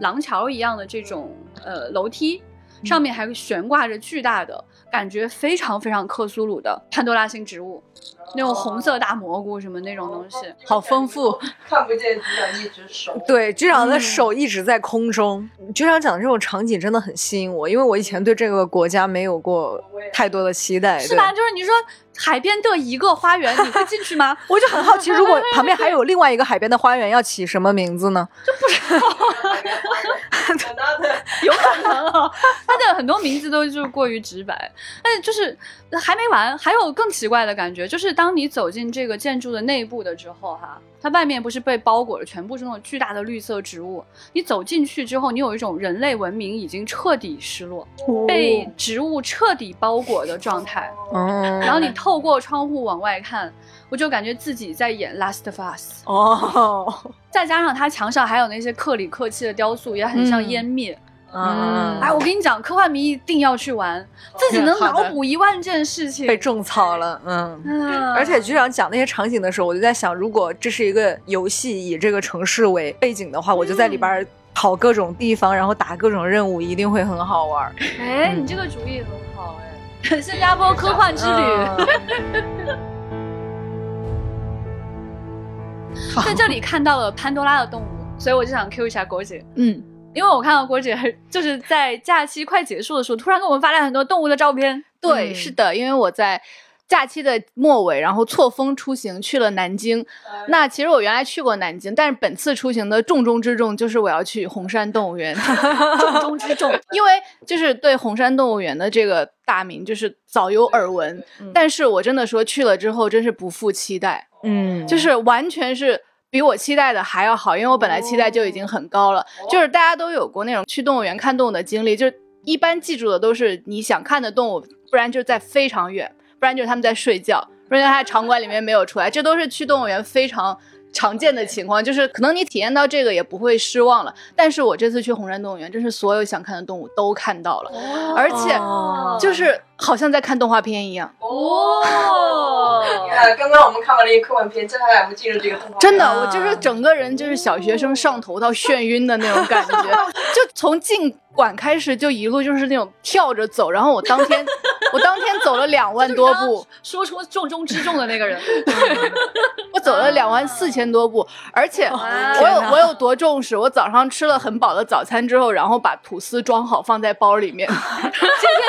廊桥一样的这种呃楼梯，上面还悬挂着巨大的，感觉非常非常克苏鲁的潘多拉星植物，那种红色大蘑菇什么那种东西。好丰富，看不见局长一只手。对，局长的手一直在空中。局长讲的这种场景真的很吸引我，因为我以前对这个国家没有过太多的期待，是吧？就是你说海边的一个花园，你会进去吗？我就很好奇，如果旁边还有另外一个海边的花园，要起什么名字呢？有可能啊，它的很多名字都就是过于直白，但是就是还没完，还有更奇怪的感觉，就是当你走进这个建筑的内部的之后，哈，它外面不是被包裹了，全部是那种巨大的绿色植物。你走进去之后，你有一种人类文明已经彻底失落，被植物彻底包裹的状态。哦，然后你透过窗户往外看，我就感觉自己在演《Last of Us》。哦，再加上它墙上还有那些克里克气的雕塑，也很像嗯湮灭。嗯，哎，我跟你讲，科幻迷一定要去玩，自己能脑补一万件事情。被种草了，嗯。嗯，而且局长讲那些场景的时候，我就在想，如果这是一个游戏，以这个城市为背景的话，我就在里边跑各种地方，然后打各种任务，一定会很好玩儿。哎，你这个主意很好哎，新加坡科幻之旅。嗯在这里看到了潘多拉的动物，所以我就想 Q 一下郭姐，嗯，因为我看到郭姐就是在假期快结束的时候，突然给我们发来很多动物的照片。对，嗯是的，因为我在假期的末尾，然后错峰出行去了南京。那其实我原来去过南京，但是本次出行的重中之重就是我要去红山动物园，重中之重，因为就是对红山动物园的这个大名就是早有耳闻，但是我真的说去了之后真是不负期待，嗯，就是完全是。比我期待的还要好，因为我本来期待就已经很高了。就是大家都有过那种去动物园看动物的经历，就是一般记住的都是你想看的动物，不然就是在非常远，不然就是他们在睡觉，不然就是他在场馆里面没有出来，这都是去动物园非常常见的情况，就是可能你体验到这个也不会失望了。但是我这次去红山动物园，真是所有想看的动物都看到了，而且哦。就是好像在看动画片一样。哦。你看，刚刚我们看完了一个科幻片，接下来我们进入这个动画片。真的，啊。我就是整个人就是小学生上头到眩晕的那种感觉，就从进馆开始就一路就是那种跳着走，然后我当天 我当天走了两万多步，说出重中之重的那个人，我走了两万四千多步，而且我有我有多重视，我早上吃了很饱的早餐之后，然后把吐司装好放在包里面，今天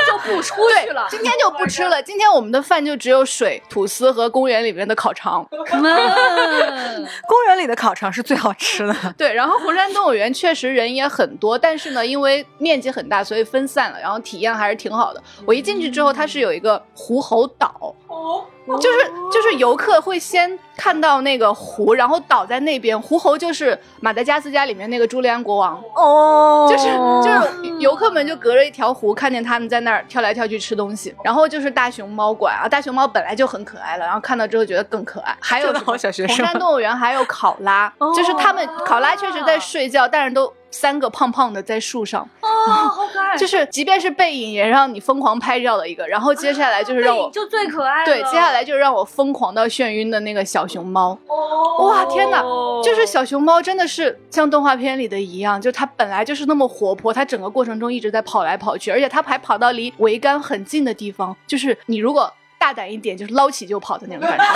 就不出去了。今天就不吃了，今天我们的饭就只有水、吐司和公园里面的烤肠。嗯公园里的烤肠是最好吃的。对，然后红山动物园确实人也很多，但是呢，因为面积很大，所以分散了，然后体验还是挺好的。我一进去之后，它是有一个狐猴岛，哦，就是就是游客会先看到那个湖，然后倒在那边，狐猴就是马达加斯加里面那个朱利安国王。哦就是就是游客们就隔着一条湖看见他们在那儿跳来跳去吃东西，然后就是大熊猫馆啊，大熊猫本来就很可爱了，然后看到之后觉得更可爱。还有红山动物园还有考拉，就是他们考拉确实在睡觉，但是都三个胖胖的在树上，哦，好可爱，就是即便是背影也让你疯狂拍照的一个。然后接下来就是让我。就最可爱。对，接下来就是让我疯狂到眩晕的那个小熊猫，哦，哇天哪！就是小熊猫真的是像动画片里的一样，就它本来就是那么活泼，它整个过程中一直在跑来跑去，而且它还跑到离桅杆很近的地方，就是你如果大胆一点，就是捞起就跑的那种感觉。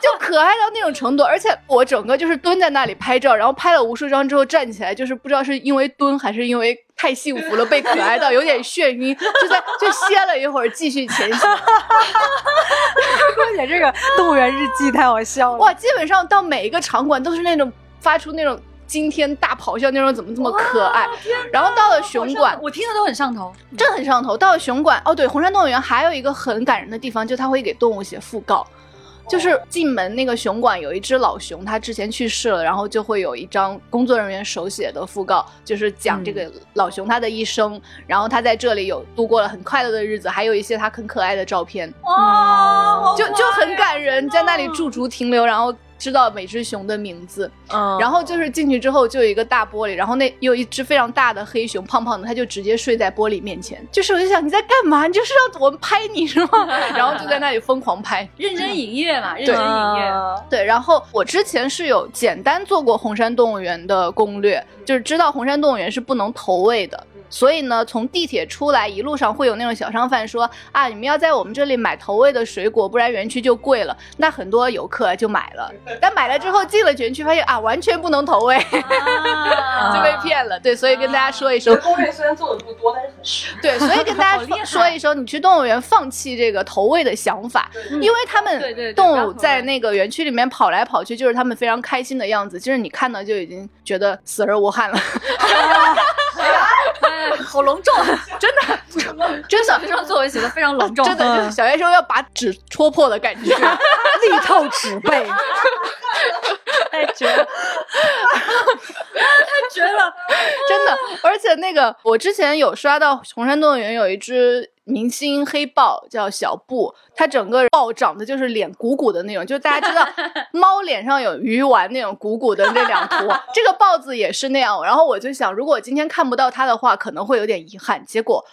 就就可爱到那种程度，而且我整个就是蹲在那里拍照，然后拍了无数张之后站起来，就是不知道是因为蹲还是因为太幸福了，被可爱到有点眩晕，就在就歇了一会儿，继续前行。而且这个动物园日记太好笑了。哇，基本上到每一个场馆都是那种发出那种惊天大咆哮那种，怎么这么可爱？然后到了熊馆，我听的都很上头。真很上头。到了熊馆，哦对，红山动物园还有一个很感人的地方，就它会给动物写讣告。就是进门那个熊馆有一只老熊，它之前去世了，然后就会有一张工作人员手写的讣告，就是讲这个老熊它的一生，然后它在这里有度过了很快乐的日子，还有一些它很可爱的照片。哇，就就很感人，在那里驻足停留，然后知道每只熊的名字，嗯然后就是进去之后就有一个大玻璃，然后那有一只非常大的黑熊，胖胖的，它就直接睡在玻璃面前。就是我就想你在干嘛？你就是让我们拍你是吗？然后就在那里疯狂拍。认真营业嘛，认真营业。对，然后我之前是有简单做过红山动物园的攻略，就是知道红山动物园是不能投喂的。所以呢，从地铁出来，一路上会有那种小商贩说啊，你们要在我们这里买投喂的水果，不然园区就贵了。那很多游客就买了，但买了之后进了园区，发现啊，完全不能投喂，啊。就被骗了。对，所以跟大家说一声。这个，攻略虽然做的不多，但是很实。对，所以跟大家说一声，你去动物园放弃这个投喂的想法，因为他们动物在那个园区里面跑来跑去，就是他们非常开心的样子，就是你看到就已经觉得死而无憾了，哎好 隆重，真的，真的小学。生作文写的非常隆重，真的就是小学生要把纸戳破的感觉，力透纸背，太绝了，太绝了。真的。而且那个，我之前有刷到红山动物园有一只明星黑豹叫小布，他整个豹长得就是脸鼓鼓的那种，就是大家知道 猫脸上有鱼丸那种鼓鼓的那两坨，这个豹子也是那样。然后我就想，如果我今天看不到它的话，可能会有点遗憾。结果。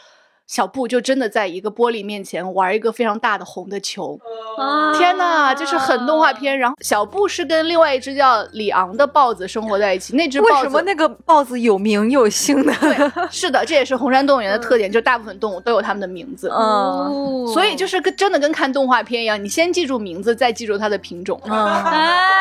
小布就真的在一个玻璃面前玩一个非常大的红的球，啊天呐，就是很动画片。然后小布是跟另外一只叫里昂的豹子生活在一起，那只为豹子什么那个豹子有名有姓呢？对，是的，这也是红山动物园的特点，就大部分动物都有它们的名字。嗯哦所以就是跟真的跟看动画片一样，你先记住名字，再记住它的品种。嗯，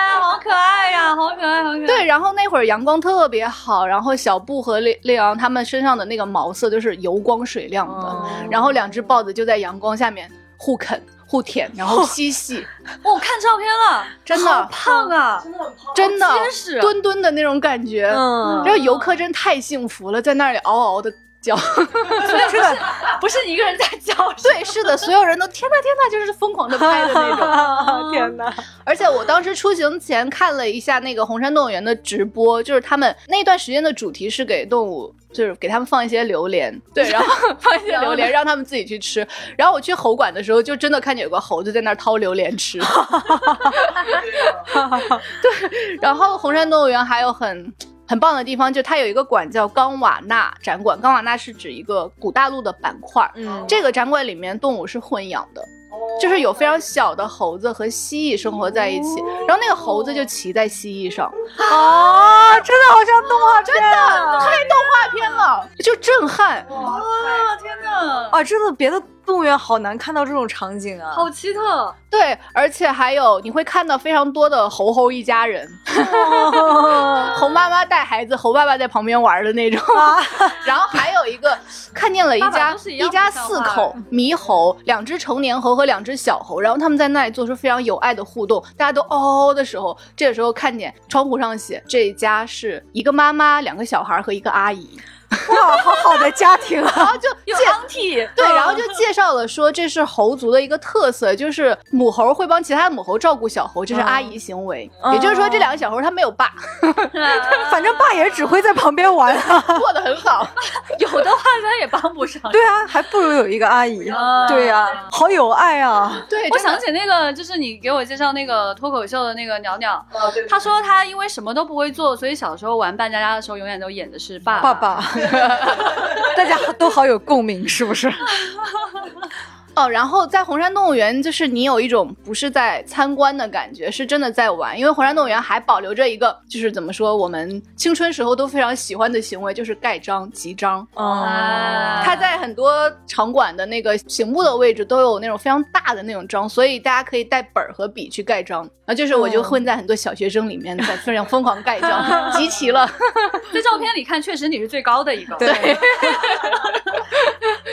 可爱呀，好可爱，好可爱。对，然后那会儿阳光特别好，然后小布和烈烈昂他们身上的那个毛色都是油光水亮的，哦。然后两只豹子就在阳光下面互啃、互舔，然后嬉戏，哦我看照片了，真的。好胖啊，真的很胖，真的结实墩墩的那种感觉。嗯。然后游客真太幸福了，在那里嗷嗷的叫。真的，不是你一个人在教，对，是的，所有人都天呐天呐，就是疯狂的拍的那种。天呐！而且我当时出行前看了一下那个红山动物园的直播，就是他们那段时间的主题是给动物，就是给他们放一些榴莲，对，然后放一些榴莲让他们自己去吃。然后我去猴馆的时候，就真的看见有个猴子在那儿掏榴莲吃。对然后红山动物园还有很。很棒的地方就它有一个馆叫冈瓦纳展馆，冈瓦纳是指一个古大陆的板块。嗯这个展馆里面动物是混养的，就是有非常小的猴子和蜥蜴生活在一起，然后那个猴子就骑在蜥蜴上，啊，真的好像动画片啊！太动画片了，就震撼。哇，天哪，啊，真的，别的动物园好难看到这种场景啊！好奇特，对，而且还有你会看到非常多的猴猴一家人，猴妈妈带孩子，猴爸爸在旁边玩的那种。然后还有一个看见了一爸爸家一一家四口猕猴，两只成年猴和两只小猴，然后他们在那里做出非常有爱的互动，大家都嗷嗷的时候，这个时候看见窗户上写这一家是一个妈妈、两个小孩和一个阿姨，哇，好好的家庭啊！然后就有介 auntie，对，然后就介绍了说这是猴族的一个特色，就是母猴会帮其他的母猴照顾小猴，这是阿姨行为。嗯也就是说，这两个小猴它没有爸，反正爸也只会在旁边玩啊。过得很好。有的话咱也帮不上。对啊，还不如有一个阿姨。啊对呀、好有爱啊！对，我想起那个，就是你给我介绍那个脱口秀的那个鸟鸟，他说他因为什么都不会做，所以小时候玩扮家家的时候，永远都演的是爸爸爸，大家都好有共鸣，是不是？哦，然后在红山动物园，就是你有一种不是在参观的感觉，是真的在玩。因为红山动物园还保留着一个，就是怎么说，我们青春时候都非常喜欢的行为，就是盖章、集章。啊它在很多场馆的那个醒目的位置都有那种非常大的那种章，所以大家可以带本儿和笔去盖章。然后就是我就混在很多小学生里面，在非常疯狂盖章，集齐了。在照片里看，确实你是最高的一个。对。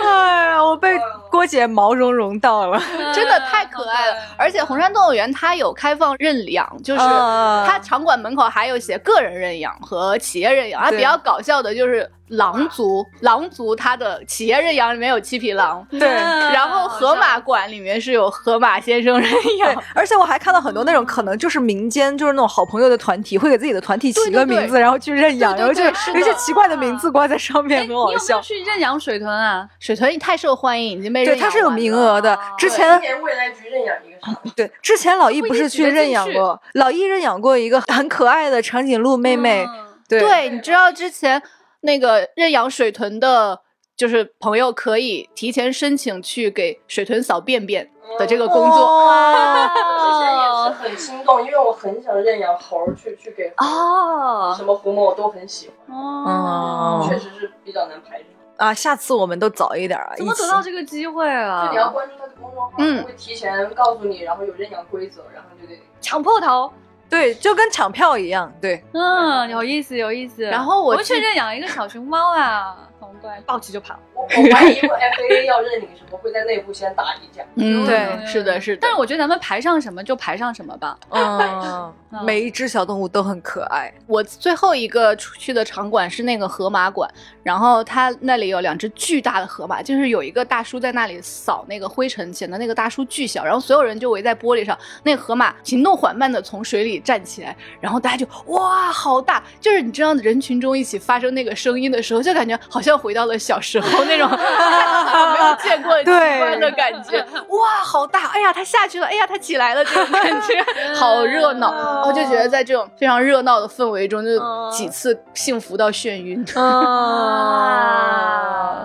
哎呀，我被郭姐毛茸茸到了。真的太可爱了。而且红山动物园它有开放认养，就是啊它场馆门口还有写个人认养和企业认养。啊比较搞笑的就是狼族，狼族它的企业认养里面有七匹狼。对然后河马馆里面是有河马先生认对养，，而且我还看到很多那种可能就是民间就是那种好朋友的团体，会给自己的团体起对对对个名字，然后去认养，对然后就有一些奇怪的名字挂在上哎，面，很好笑。去认养水豚啊？水豚太受欢迎，已经被对，认养它是有名额的。之前未来局认养一个？对之前老易不是去认养过，老易认养过一个很可爱的长颈鹿妹妹。对，你知道之前那个认养水豚的，就是朋友可以提前申请去给水豚扫便便的这个工作。哦之前也是很心动，因为我很想认养猴儿，去去给哦什么狐獴我都很喜欢，哦确实是比较难排上。啊，下次我们都早一点啊，怎么得到这个机会啊就你？要关注他的公众号，嗯会提前告诉你，然后有认养规则，然后就得抢破头，对，就跟抢票一样，对。嗯，有意思，有意思。然后我我去记认养一个小熊猫啊，很乖，抱起就跑。我我怀疑过 FA 要认领什么，会在内部先打一架。嗯，对是的，是的。但是我觉得咱们排上什么就排上什么吧。嗯，每一只小动物都很可爱。我最后一个出去的场馆是那个河马馆，然后它那里有两只巨大的河马，就是有一个大叔在那里扫那个灰尘，显得那个大叔巨小，然后所有人就围在玻璃上，那个河马行动缓慢的从水里站起来，然后大家就哇好大，就是你知道人群中一起发生那个声音的时候，就感觉好像回到了小时候那种 没有见过奇观的感觉，哇好大，哎呀它下去了，哎呀它起来了，这种感觉。好热闹，我就觉得在这种非常热闹的氛围中，就几次幸福到眩晕。啊，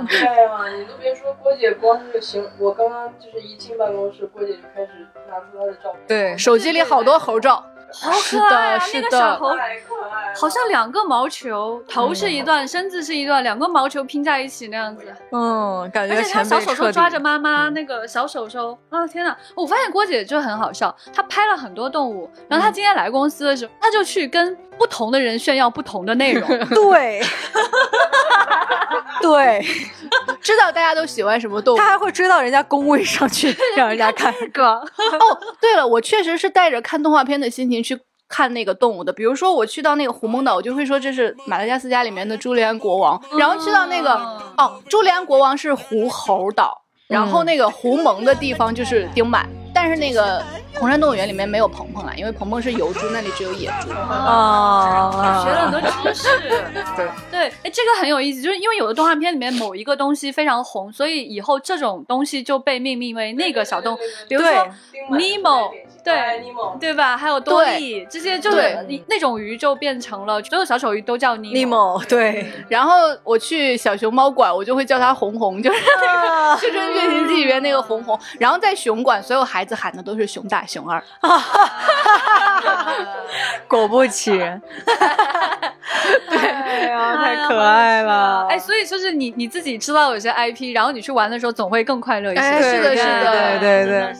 哎呀，你都别说，郭姐光是行，我刚刚就是一进办公室，郭姐就开始拿出她的照片，对。手机里好多猴照，好，可爱啊！那个小的，猴好像两个毛球，头是一段，身子是一段，两个毛球拼在一起那样子。嗯，感觉而且他小手手抓着妈妈那个小手手啊！天哪！我发现郭姐就很好笑，她拍了很多动物，然后她今天来公司的时候，她就去跟不同的人炫耀不同的内容。对，对，知道大家都喜欢什么动物他。还会追到人家工位上去，让人家看。个哦，对了，我确实是带着看动画片的心情去看那个动物的。比如说我去到那个狐獴岛，我就会说这是马达加斯加里面的朱利安国王，然后去到那个哦，朱利安国王是狐猴岛，然后那个狐獴的地方就是丁满，但是那个红山动物园里面没有鹏鹏啊，因为鹏鹏是油猪，那里只有野猪。啊学了很多知识。对。对，哎，这个很有意思，就是因为有的动画片里面某一个东西非常红，所以以后这种东西就被命名为那个小动物，比如说对。丁满 Nemo，对哎，Nemo，对吧？还有多利这些，就是那种鱼就变成了所有小丑鱼都叫尼尼莫对，然后我去小熊猫馆，我就会叫它红红，就是那个《青春变形记》里面那个红红。然后在熊馆，所有孩子喊的都是熊大、熊二。果不其然，哎呀，太可爱了，哎，所以就是你你自己知道有些 IP，然后你去玩的时候总会更快乐一些。哎是的是的。对对对，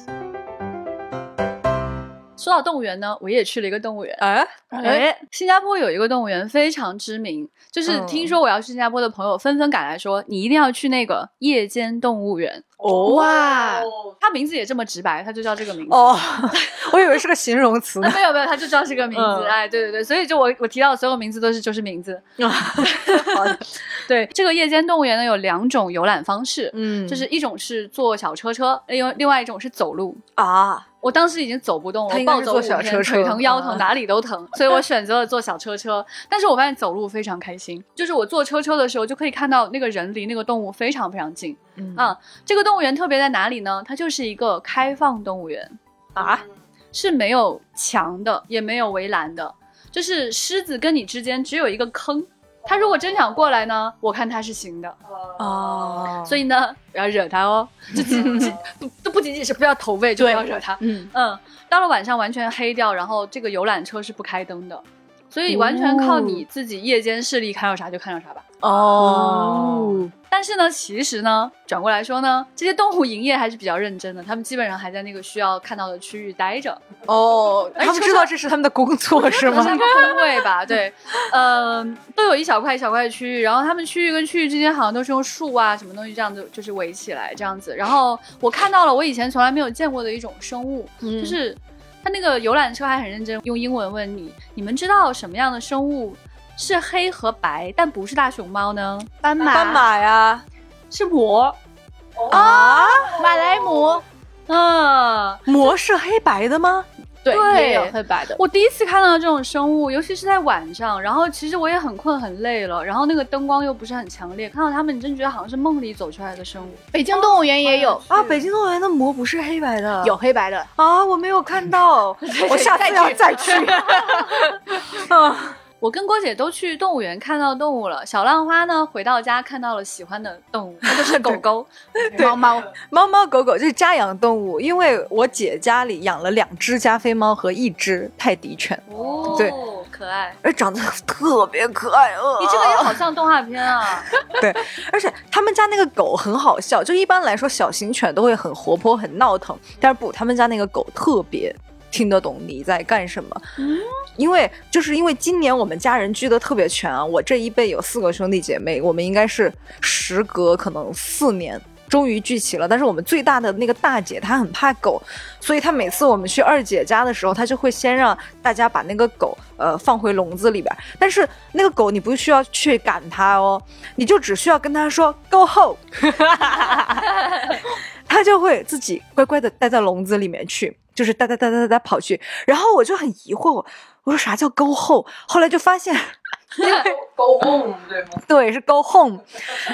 说到动物园呢，我也去了一个动物园。哎，哎，新加坡有一个动物园非常知名，就是嗯听说我要去新加坡的朋友纷纷赶来说，你一定要去那个夜间动物园。哦哇，他名字也这么直白，他就叫这个名字。哦，我以为是个形容词呢啊，，没有没有，他就叫这个名字。嗯哎，对对对，所以就我我提到的所有名字都是就是名字。好的，对，这个夜间动物园呢有两种游览方式，嗯就是一种是坐小车车，另外另外一种是走路。啊，我当时已经走不动了，暴走五天小车车腿疼、腰疼，啊哪里都疼，所以我选择了坐小车车。但是我发现走路非常开心，就是我坐车车的时候就可以看到那个人离那个动物非常非常近嗯啊。这个动物园特别在哪里呢？它就是一个开放动物园，啊，是没有墙的，也没有围栏的，就是狮子跟你之间只有一个坑。它如果真想过来呢，我看它是行的，哦，所以呢，不要惹它哦，就仅仅不都不仅仅是不要投喂，就不要惹它。嗯，嗯，到了晚上完全黑掉，然后这个游览车是不开灯的，所以完全靠你自己夜间视力看到啥就看到啥吧。哦，但是呢，其实呢，转过来说呢，这些动物营业还是比较认真的，他们基本上还在那个需要看到的区域待着，哦，他们知道这是他们的工作是吗？工位吧，对，呃，都有一小块一小块的区域，然后他们区域跟区域之间好像都是用树啊什么东西这样子就是围起来这样子，然后我看到了我以前从来没有见过的一种生物，嗯。就是他那个游览车还很认真用英文问你，你们知道什么样的生物是黑和白，但不是大熊猫呢？斑马、斑马呀，是魔，啊，马来貘，嗯，魔是黑白的吗？对，对也有黑白的。我第一次看到这种生物，尤其是在晚上，然后其实我也很困很累了，然后那个灯光又不是很强烈，看到它们你真觉得好像是梦里走出来的生物。北京动物园也有，啊，北京动物园的膜不是黑白的，有黑白的。啊，我没有看到，我下次要再去。啊，我跟郭姐都去动物园看到动物了，小浪花呢回到家看到了喜欢的动物，那就是狗狗。猫猫，猫猫狗狗就是家养动物，因为我姐家里养了两只加菲猫和一只泰迪犬，哦，对，可爱。而长得特别可爱。呃你这个也好像动画片啊！对，而且他们家那个狗很好笑，就一般来说小型犬都会很活泼、很闹腾，但是不，他们家那个狗特别听得懂你在干什么。嗯，因为就是因为今年我们家人聚的特别全啊，我这一辈有四个兄弟姐妹，我们应该是时隔可能四年。终于聚齐了，但是我们最大的那个大姐她很怕狗，所以她每次我们去二姐家的时候，她就会先让大家把那个狗呃放回笼子里边。但是那个狗你不需要去赶它哦，你就只需要跟它说 “go home”，它就会自己乖乖的待在笼子里面去，就是哒哒哒哒哒哒跑去。然后我就很疑惑，我我说啥叫 “go home”？后来就发现。因为 go home 对吗？对，是 go home。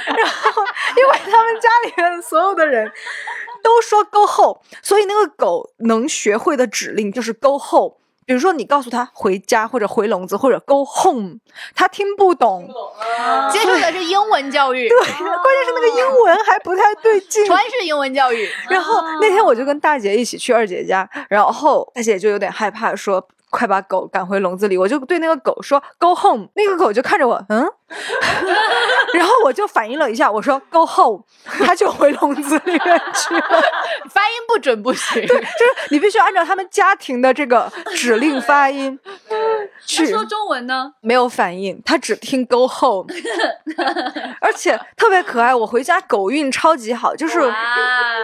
然后，因为他们家里面所有的人都说 go home，所以那个狗能学会的指令就是 go home。比如说，你告诉他回家或者回笼子或者 go home，他听不懂 接受的是英文教育，对，关键是那个英文还不太对劲。全是英文教育。然后那天我就跟大姐一起去二姐家，然后大姐就有点害怕，说快把狗赶回笼子里。我就对那个狗说 go home，那个狗就看着我，嗯，然后我就反应了一下，我说 go home，他就回笼子里面去了。发音不准不行。就是你必须按照他们家庭的这个指令发音。去说中文呢？没有反应，他只听 Go home，而且特别可爱。我回家狗运超级好，就是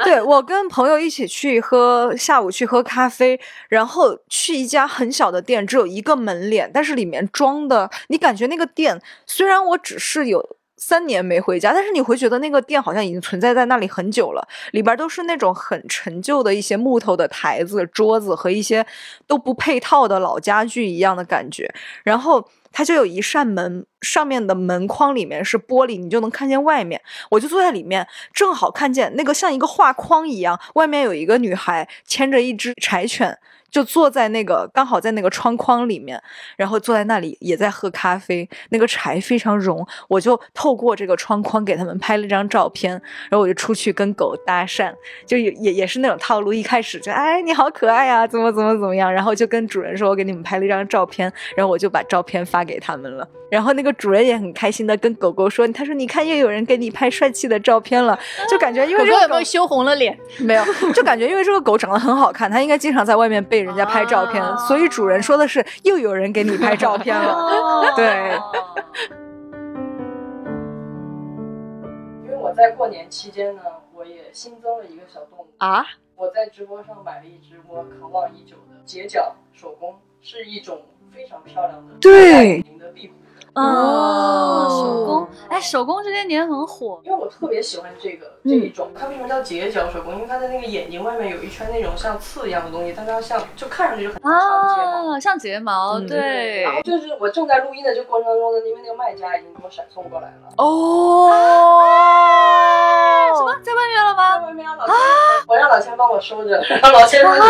对我跟朋友一起去喝下午去喝咖啡，然后去一家很小的店，只有一个门脸，但是里面装的，你感觉那个店虽然我只是有。三年没回家，但是你会觉得那个店好像已经存在在那里很久了。里边都是那种很陈旧的一些木头的台子、桌子和一些都不配套的老家具一样的感觉。然后它就有一扇门，上面的门框里面是玻璃，你就能看见外面。我就坐在里面，正好看见那个像一个画框一样，外面有一个女孩牵着一只柴犬。就坐在那个刚好在那个窗框里面，然后坐在那里也在喝咖啡。那个柴非常融，我就透过这个窗框给他们拍了张照片，然后我就出去跟狗搭讪，就也也也是那种套路。一开始就哎你好可爱呀、怎么怎么怎么样，然后就跟主人说我给你们拍了一张照片，然后我就把照片发给他们了。然后那个主人也很开心的跟狗狗说，他说你看又有人给你拍帅气的照片了，就感觉因为这个狗狗狗有没有羞红了脸？没有，就感觉因为这个狗长得很好看，它应该经常在外面被人家拍照片，啊所以主人说的是又有人给你拍照片了。哦对，因为我在过年期间呢，我也新增了一个小动物啊。我在直播上买了一只我渴望已久的截角手工，是一种非常漂亮的对零的壁虎的。哦，手工哦，哎，手工这些年很火。因为我特别喜欢这个嗯这一种，它为什么叫截角手工？因为它的那个眼睛外面有一圈那种像刺一样的东西，但它像就看上去就很长的睫毛。啊，像睫毛，嗯对然，后就是我正在录音的这过程当中呢，因为那个卖家已经给我闪送过来了。哦，什么在外面了吗在吗？外面啊老千，我让老千帮我收着，然 后老千说你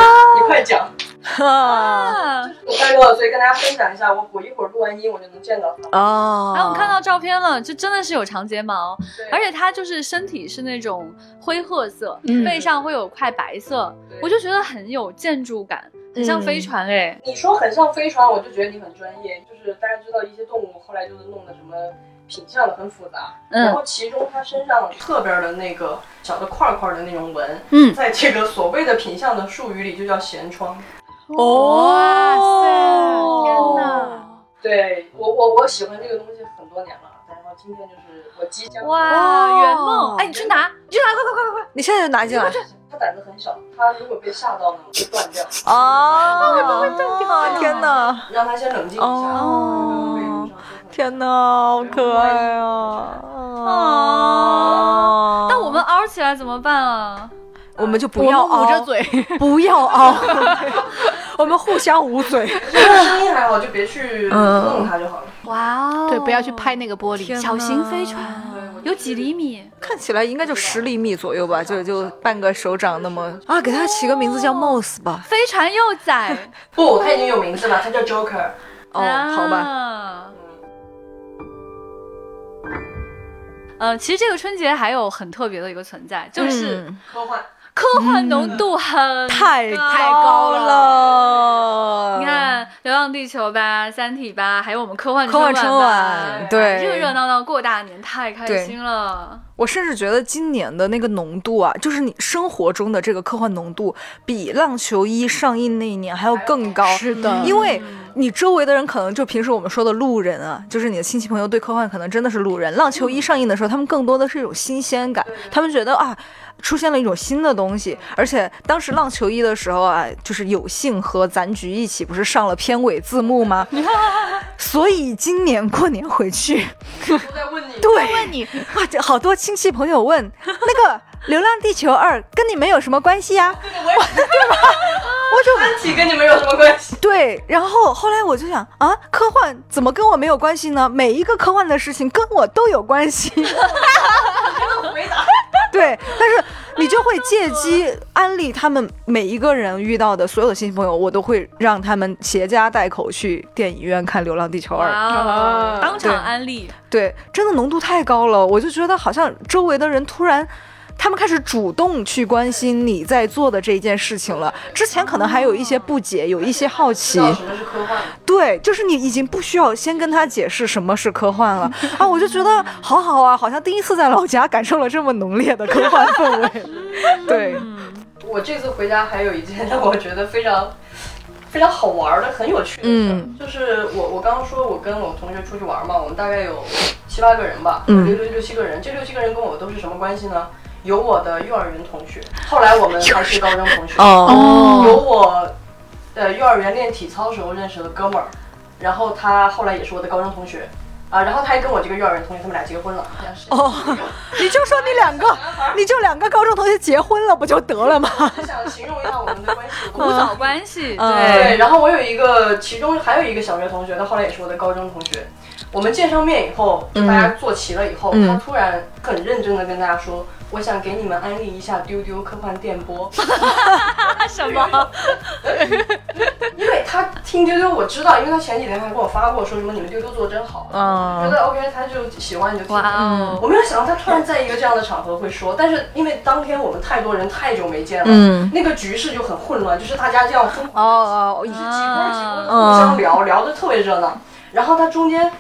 你快讲，哈啊，很快乐，所以跟大家分享一下，我我一会儿录完音我就能见到他。哦，哎，我看到照片了，就真的是有长睫毛，而且它就是身体是那种灰褐色，嗯背上会有块白色，我就觉得很有建筑感，很像飞船哎。你说很像飞船，我就觉得你很专业。就是大家知道一些动物后来就是弄的什么品相的很复杂，嗯然后其中它身上侧边的那个小的块块的那种纹，嗯在这个所谓的品相的术语里就叫舷窗。哦，哇塞天哪！对我我我喜欢这个东西很多年了，然后今天就是我即将哇，哦圆梦！哎，你去拿，你去拿，快快快快快！你现在就拿进来他胆子很小，他如果被吓到呢会断掉，哦，天哪，让他先冷静一下。天哪，好可爱啊！啊，那我们凹起来怎么办啊？我们就不要凹捂着，嘴，不要凹，我们互相捂嘴。声音还好，就别去嗯弄它就好了。哇哦，对，不要去拍那个玻璃。小型飞船，有几厘米？看起来应该就十厘米左右吧，就就半个手掌那么啊，给它起个名字叫 Mouse 吧。飞船幼崽。不，它已经有名字了，它叫 Joker。哦，好吧，啊嗯，嗯，其实这个春节还有很特别的一个存在，就是嗯科幻。科幻浓度很太高太高了。你，看《流浪地球》吧，《三体》吧，还有我们科幻科幻春晚对热热闹闹过大年，太开心了。我甚至觉得今年的那个浓度啊，就是你生活中的这个科幻浓度，比《浪球一》上映那一年还要更高。是的因为你周围的人可能就平时我们说的路人啊，就是你的亲戚朋友对科幻可能真的是路人。《浪球一》上映的时候，他们更多的是一种新鲜感，他们觉得啊。出现了一种新的东西，而且当时《浪球一》的时候啊，就是有幸和咱局一起不是上了片尾字幕吗？所以今年过年回去，都在问你，对，问你，好多亲戚朋友问那个《流浪地球二》跟你们有什么关系呀、对我也 对吧？我就三体跟你们有什么关系？对，然后后来我就想啊，科幻怎么跟我没有关系呢？每一个科幻的事情跟我都有关系。回答。对，但是你就会借机安利他们每一个人遇到的所有的新朋友，我都会让他们携家带口去电影院看《流浪地球二》。哦，当场安利，对，真的浓度太高了，我就觉得好像周围的人突然。他们开始主动去关心你在做的这一件事情了。之前可能还有一些不解，有一些好奇？对，就是你已经不需要先跟他解释什么是科幻了啊！我就觉得好好啊，好像第一次在老家感受了这么浓烈的科幻氛围。对，嗯，我这次回家还有一件让我觉得非常非常好玩的、很有趣的事。嗯就是我我刚刚说我跟我同学出去玩嘛，我们大概有七八个人吧，嗯六六六七个人。这六七个人跟我都是什么关系呢？有我的幼儿园同学，后来我们还是高中同学。哦，有我呃幼儿园练体操时候认识的哥们儿，然后他后来也是我的高中同学。啊，然后他还跟我这个幼儿园同学，他们俩结婚了。哦，你就说你两个，你就两个高中同学结婚了，不就得了吗？我想形容一下我们的关系有古多早关系，嗯对，对，然后我有一个，其中还有一个小学同学，他后来也是我的高中同学。我们见上面以后，就大家坐齐了以后，嗯他突然很认真的跟大家说：“我想给你们安利一下丢丢科幻电波。什么？”因为他听丢丢，我知道，因为他前几天还给我发过，说什么你们丢丢做的真好，嗯觉得 OK，他就喜欢你就听。哇哦，我没有想到他突然在一个这样的场合会说，但是因为当天我们太多人太久没见了，嗯那个局势就很混乱，就是大家这样疯狂哦哦，几波几波互相聊，聊的特别热闹。然后他中间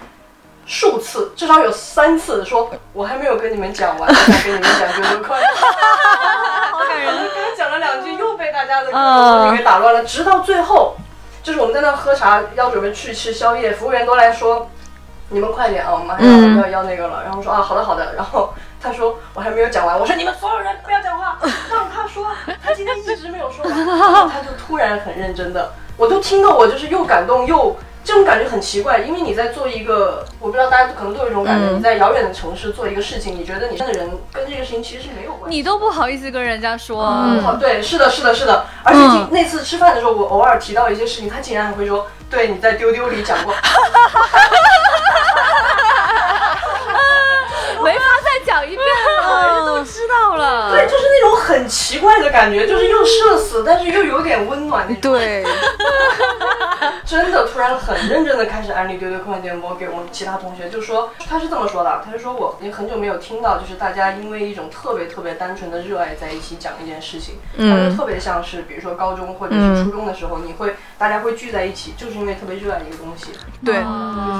数次，至少有三次说，我还没有跟你们讲完，我想跟你们讲丢丢快。好感人。刚刚讲了两句，又被大家的各种东西给打乱了。直到最后，就是我们在那喝茶，要准备去吃宵夜，服务员都来说，你们快点啊，我们马上要要那个了。然后说啊，好的好的。然后他说我还没有讲完，我说你们所有人不要讲话，让他说，他今天一直没有说完。然后他就突然很认真的，我都听得我就是又感动又。这种感觉很奇怪，因为你在做一个，我不知道大家可能都有一种感觉，嗯你在遥远的城市做一个事情，你觉得你身边的人跟这个事情其实是没有关系。你都不好意思跟人家说，哦，对，是的，是的，是的。而且今那次吃饭的时候，我偶尔提到一些事情，他竟然还会说：“对，你在丢丢里讲过。没法再讲一遍了，人都知道了。对，就是那种很奇怪的感觉，就是又社死，但是又有点温暖那种。对，真的突然很认真的开始安利丢丢科幻电波给我们其他同学，就说他是这么说的，他就说我也很久没有听到，就是大家因为一种特别特别单纯的热爱在一起讲一件事情，他说嗯。特别像是比如说高中或者是初中的时候，你会大家会聚在一起，就是因为特别热爱一个东西，对，就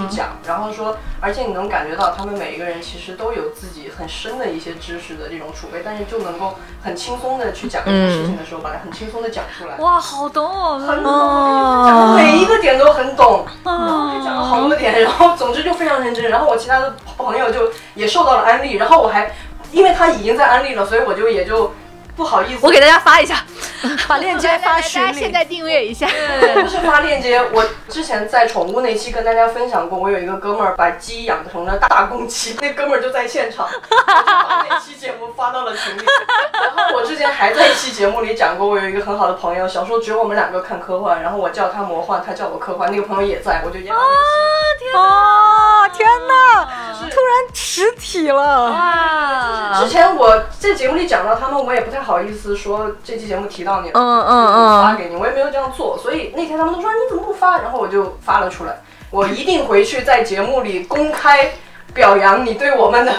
去讲，然后说，而且你能感觉到他们每一个人其实都有自己很深的一些知识的这种储备，但是就能够很轻松的去讲一件事情的时候，把它很轻松的讲出来。哇，好懂我们很懂，哦讲的每一个点都很懂，然后就讲了好多点，然后总之就非常认真。然后我其他的朋友就也受到了安利，然后我还因为他已经在安利了，所以我就也就不好意思。我给大家发一下，把链接发群里。大家现在订阅一下。对不是发链接，我之前在宠物那期跟大家分享过，我有一个哥们儿把鸡养成了大公鸡，那哥们儿就在现场，我就把那期节目发到了群里。然后我之前还在一期节目里讲过，我有一个很好的朋友，小时候只有我们两个看科幻，然后我叫他魔幻，他叫我科幻，那个朋友也在，我就也把那期。哦，天哪！突然实体了。哇之，前我在节目里讲到他们，我也不太好意思说这期节目提到你了，嗯嗯嗯发给你，我也没有这样做，所以那天他们都说你怎么不发，然后我就发了出来，我一定回去在节目里公开表扬你对我们的。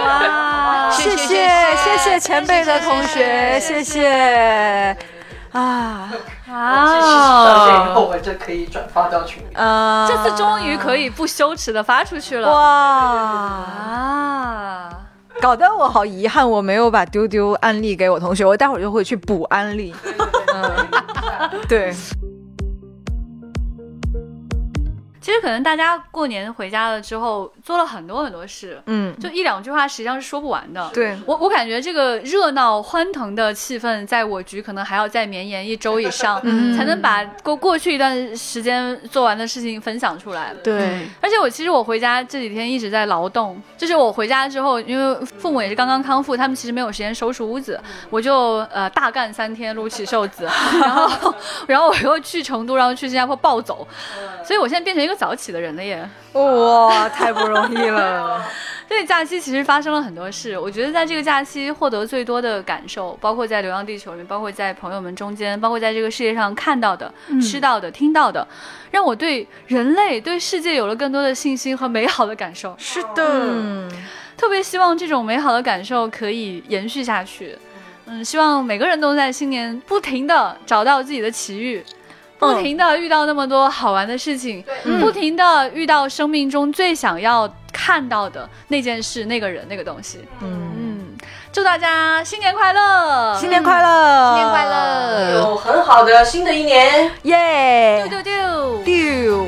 哇，谢谢谢谢前辈的同学，谢谢啊继续上线以后，哇，我就可以转发到群里。啊！这次终于可以不羞耻的发出去了。哇，啊，搞得我好遗憾，我没有把丢丢安利给我同学，我待会儿就会去补安利。对对对，嗯，对，其实可能大家过年回家了之后，做了很多很多事，嗯，就一两句话实际上是说不完的。对，我我感觉这个热闹欢腾的气氛，在我局可能还要再绵延一周以上，嗯才能把过过去一段时间做完的事情分享出来。对，而且我其实我回家这几天一直在劳动，就是我回家之后，因为父母也是刚刚康复，他们其实没有时间收拾屋子，我就呃大干三天撸起袖子，然后 然后我又去成都，然后去新加坡暴走，所以我现在变成一个早起的人了耶。哇，太不容易了。这个假期其实发生了很多事，我觉得在这个假期获得最多的感受，包括在《流浪地球》里面，包括在朋友们中间，包括在这个世界上看到的、吃到的、听到的，让我对人类、对世界有了更多的信心和美好的感受。是的，嗯特别希望这种美好的感受可以延续下去。嗯，希望每个人都在新年不停的找到自己的奇遇，不停的遇到那么多好玩的事情，不停的遇到生命中最想要看到的那件事、那个人、那个东西。嗯，嗯，祝大家新年快乐！新年快乐，新年快乐！有很好好的新的一年。耶！丢丢丢丢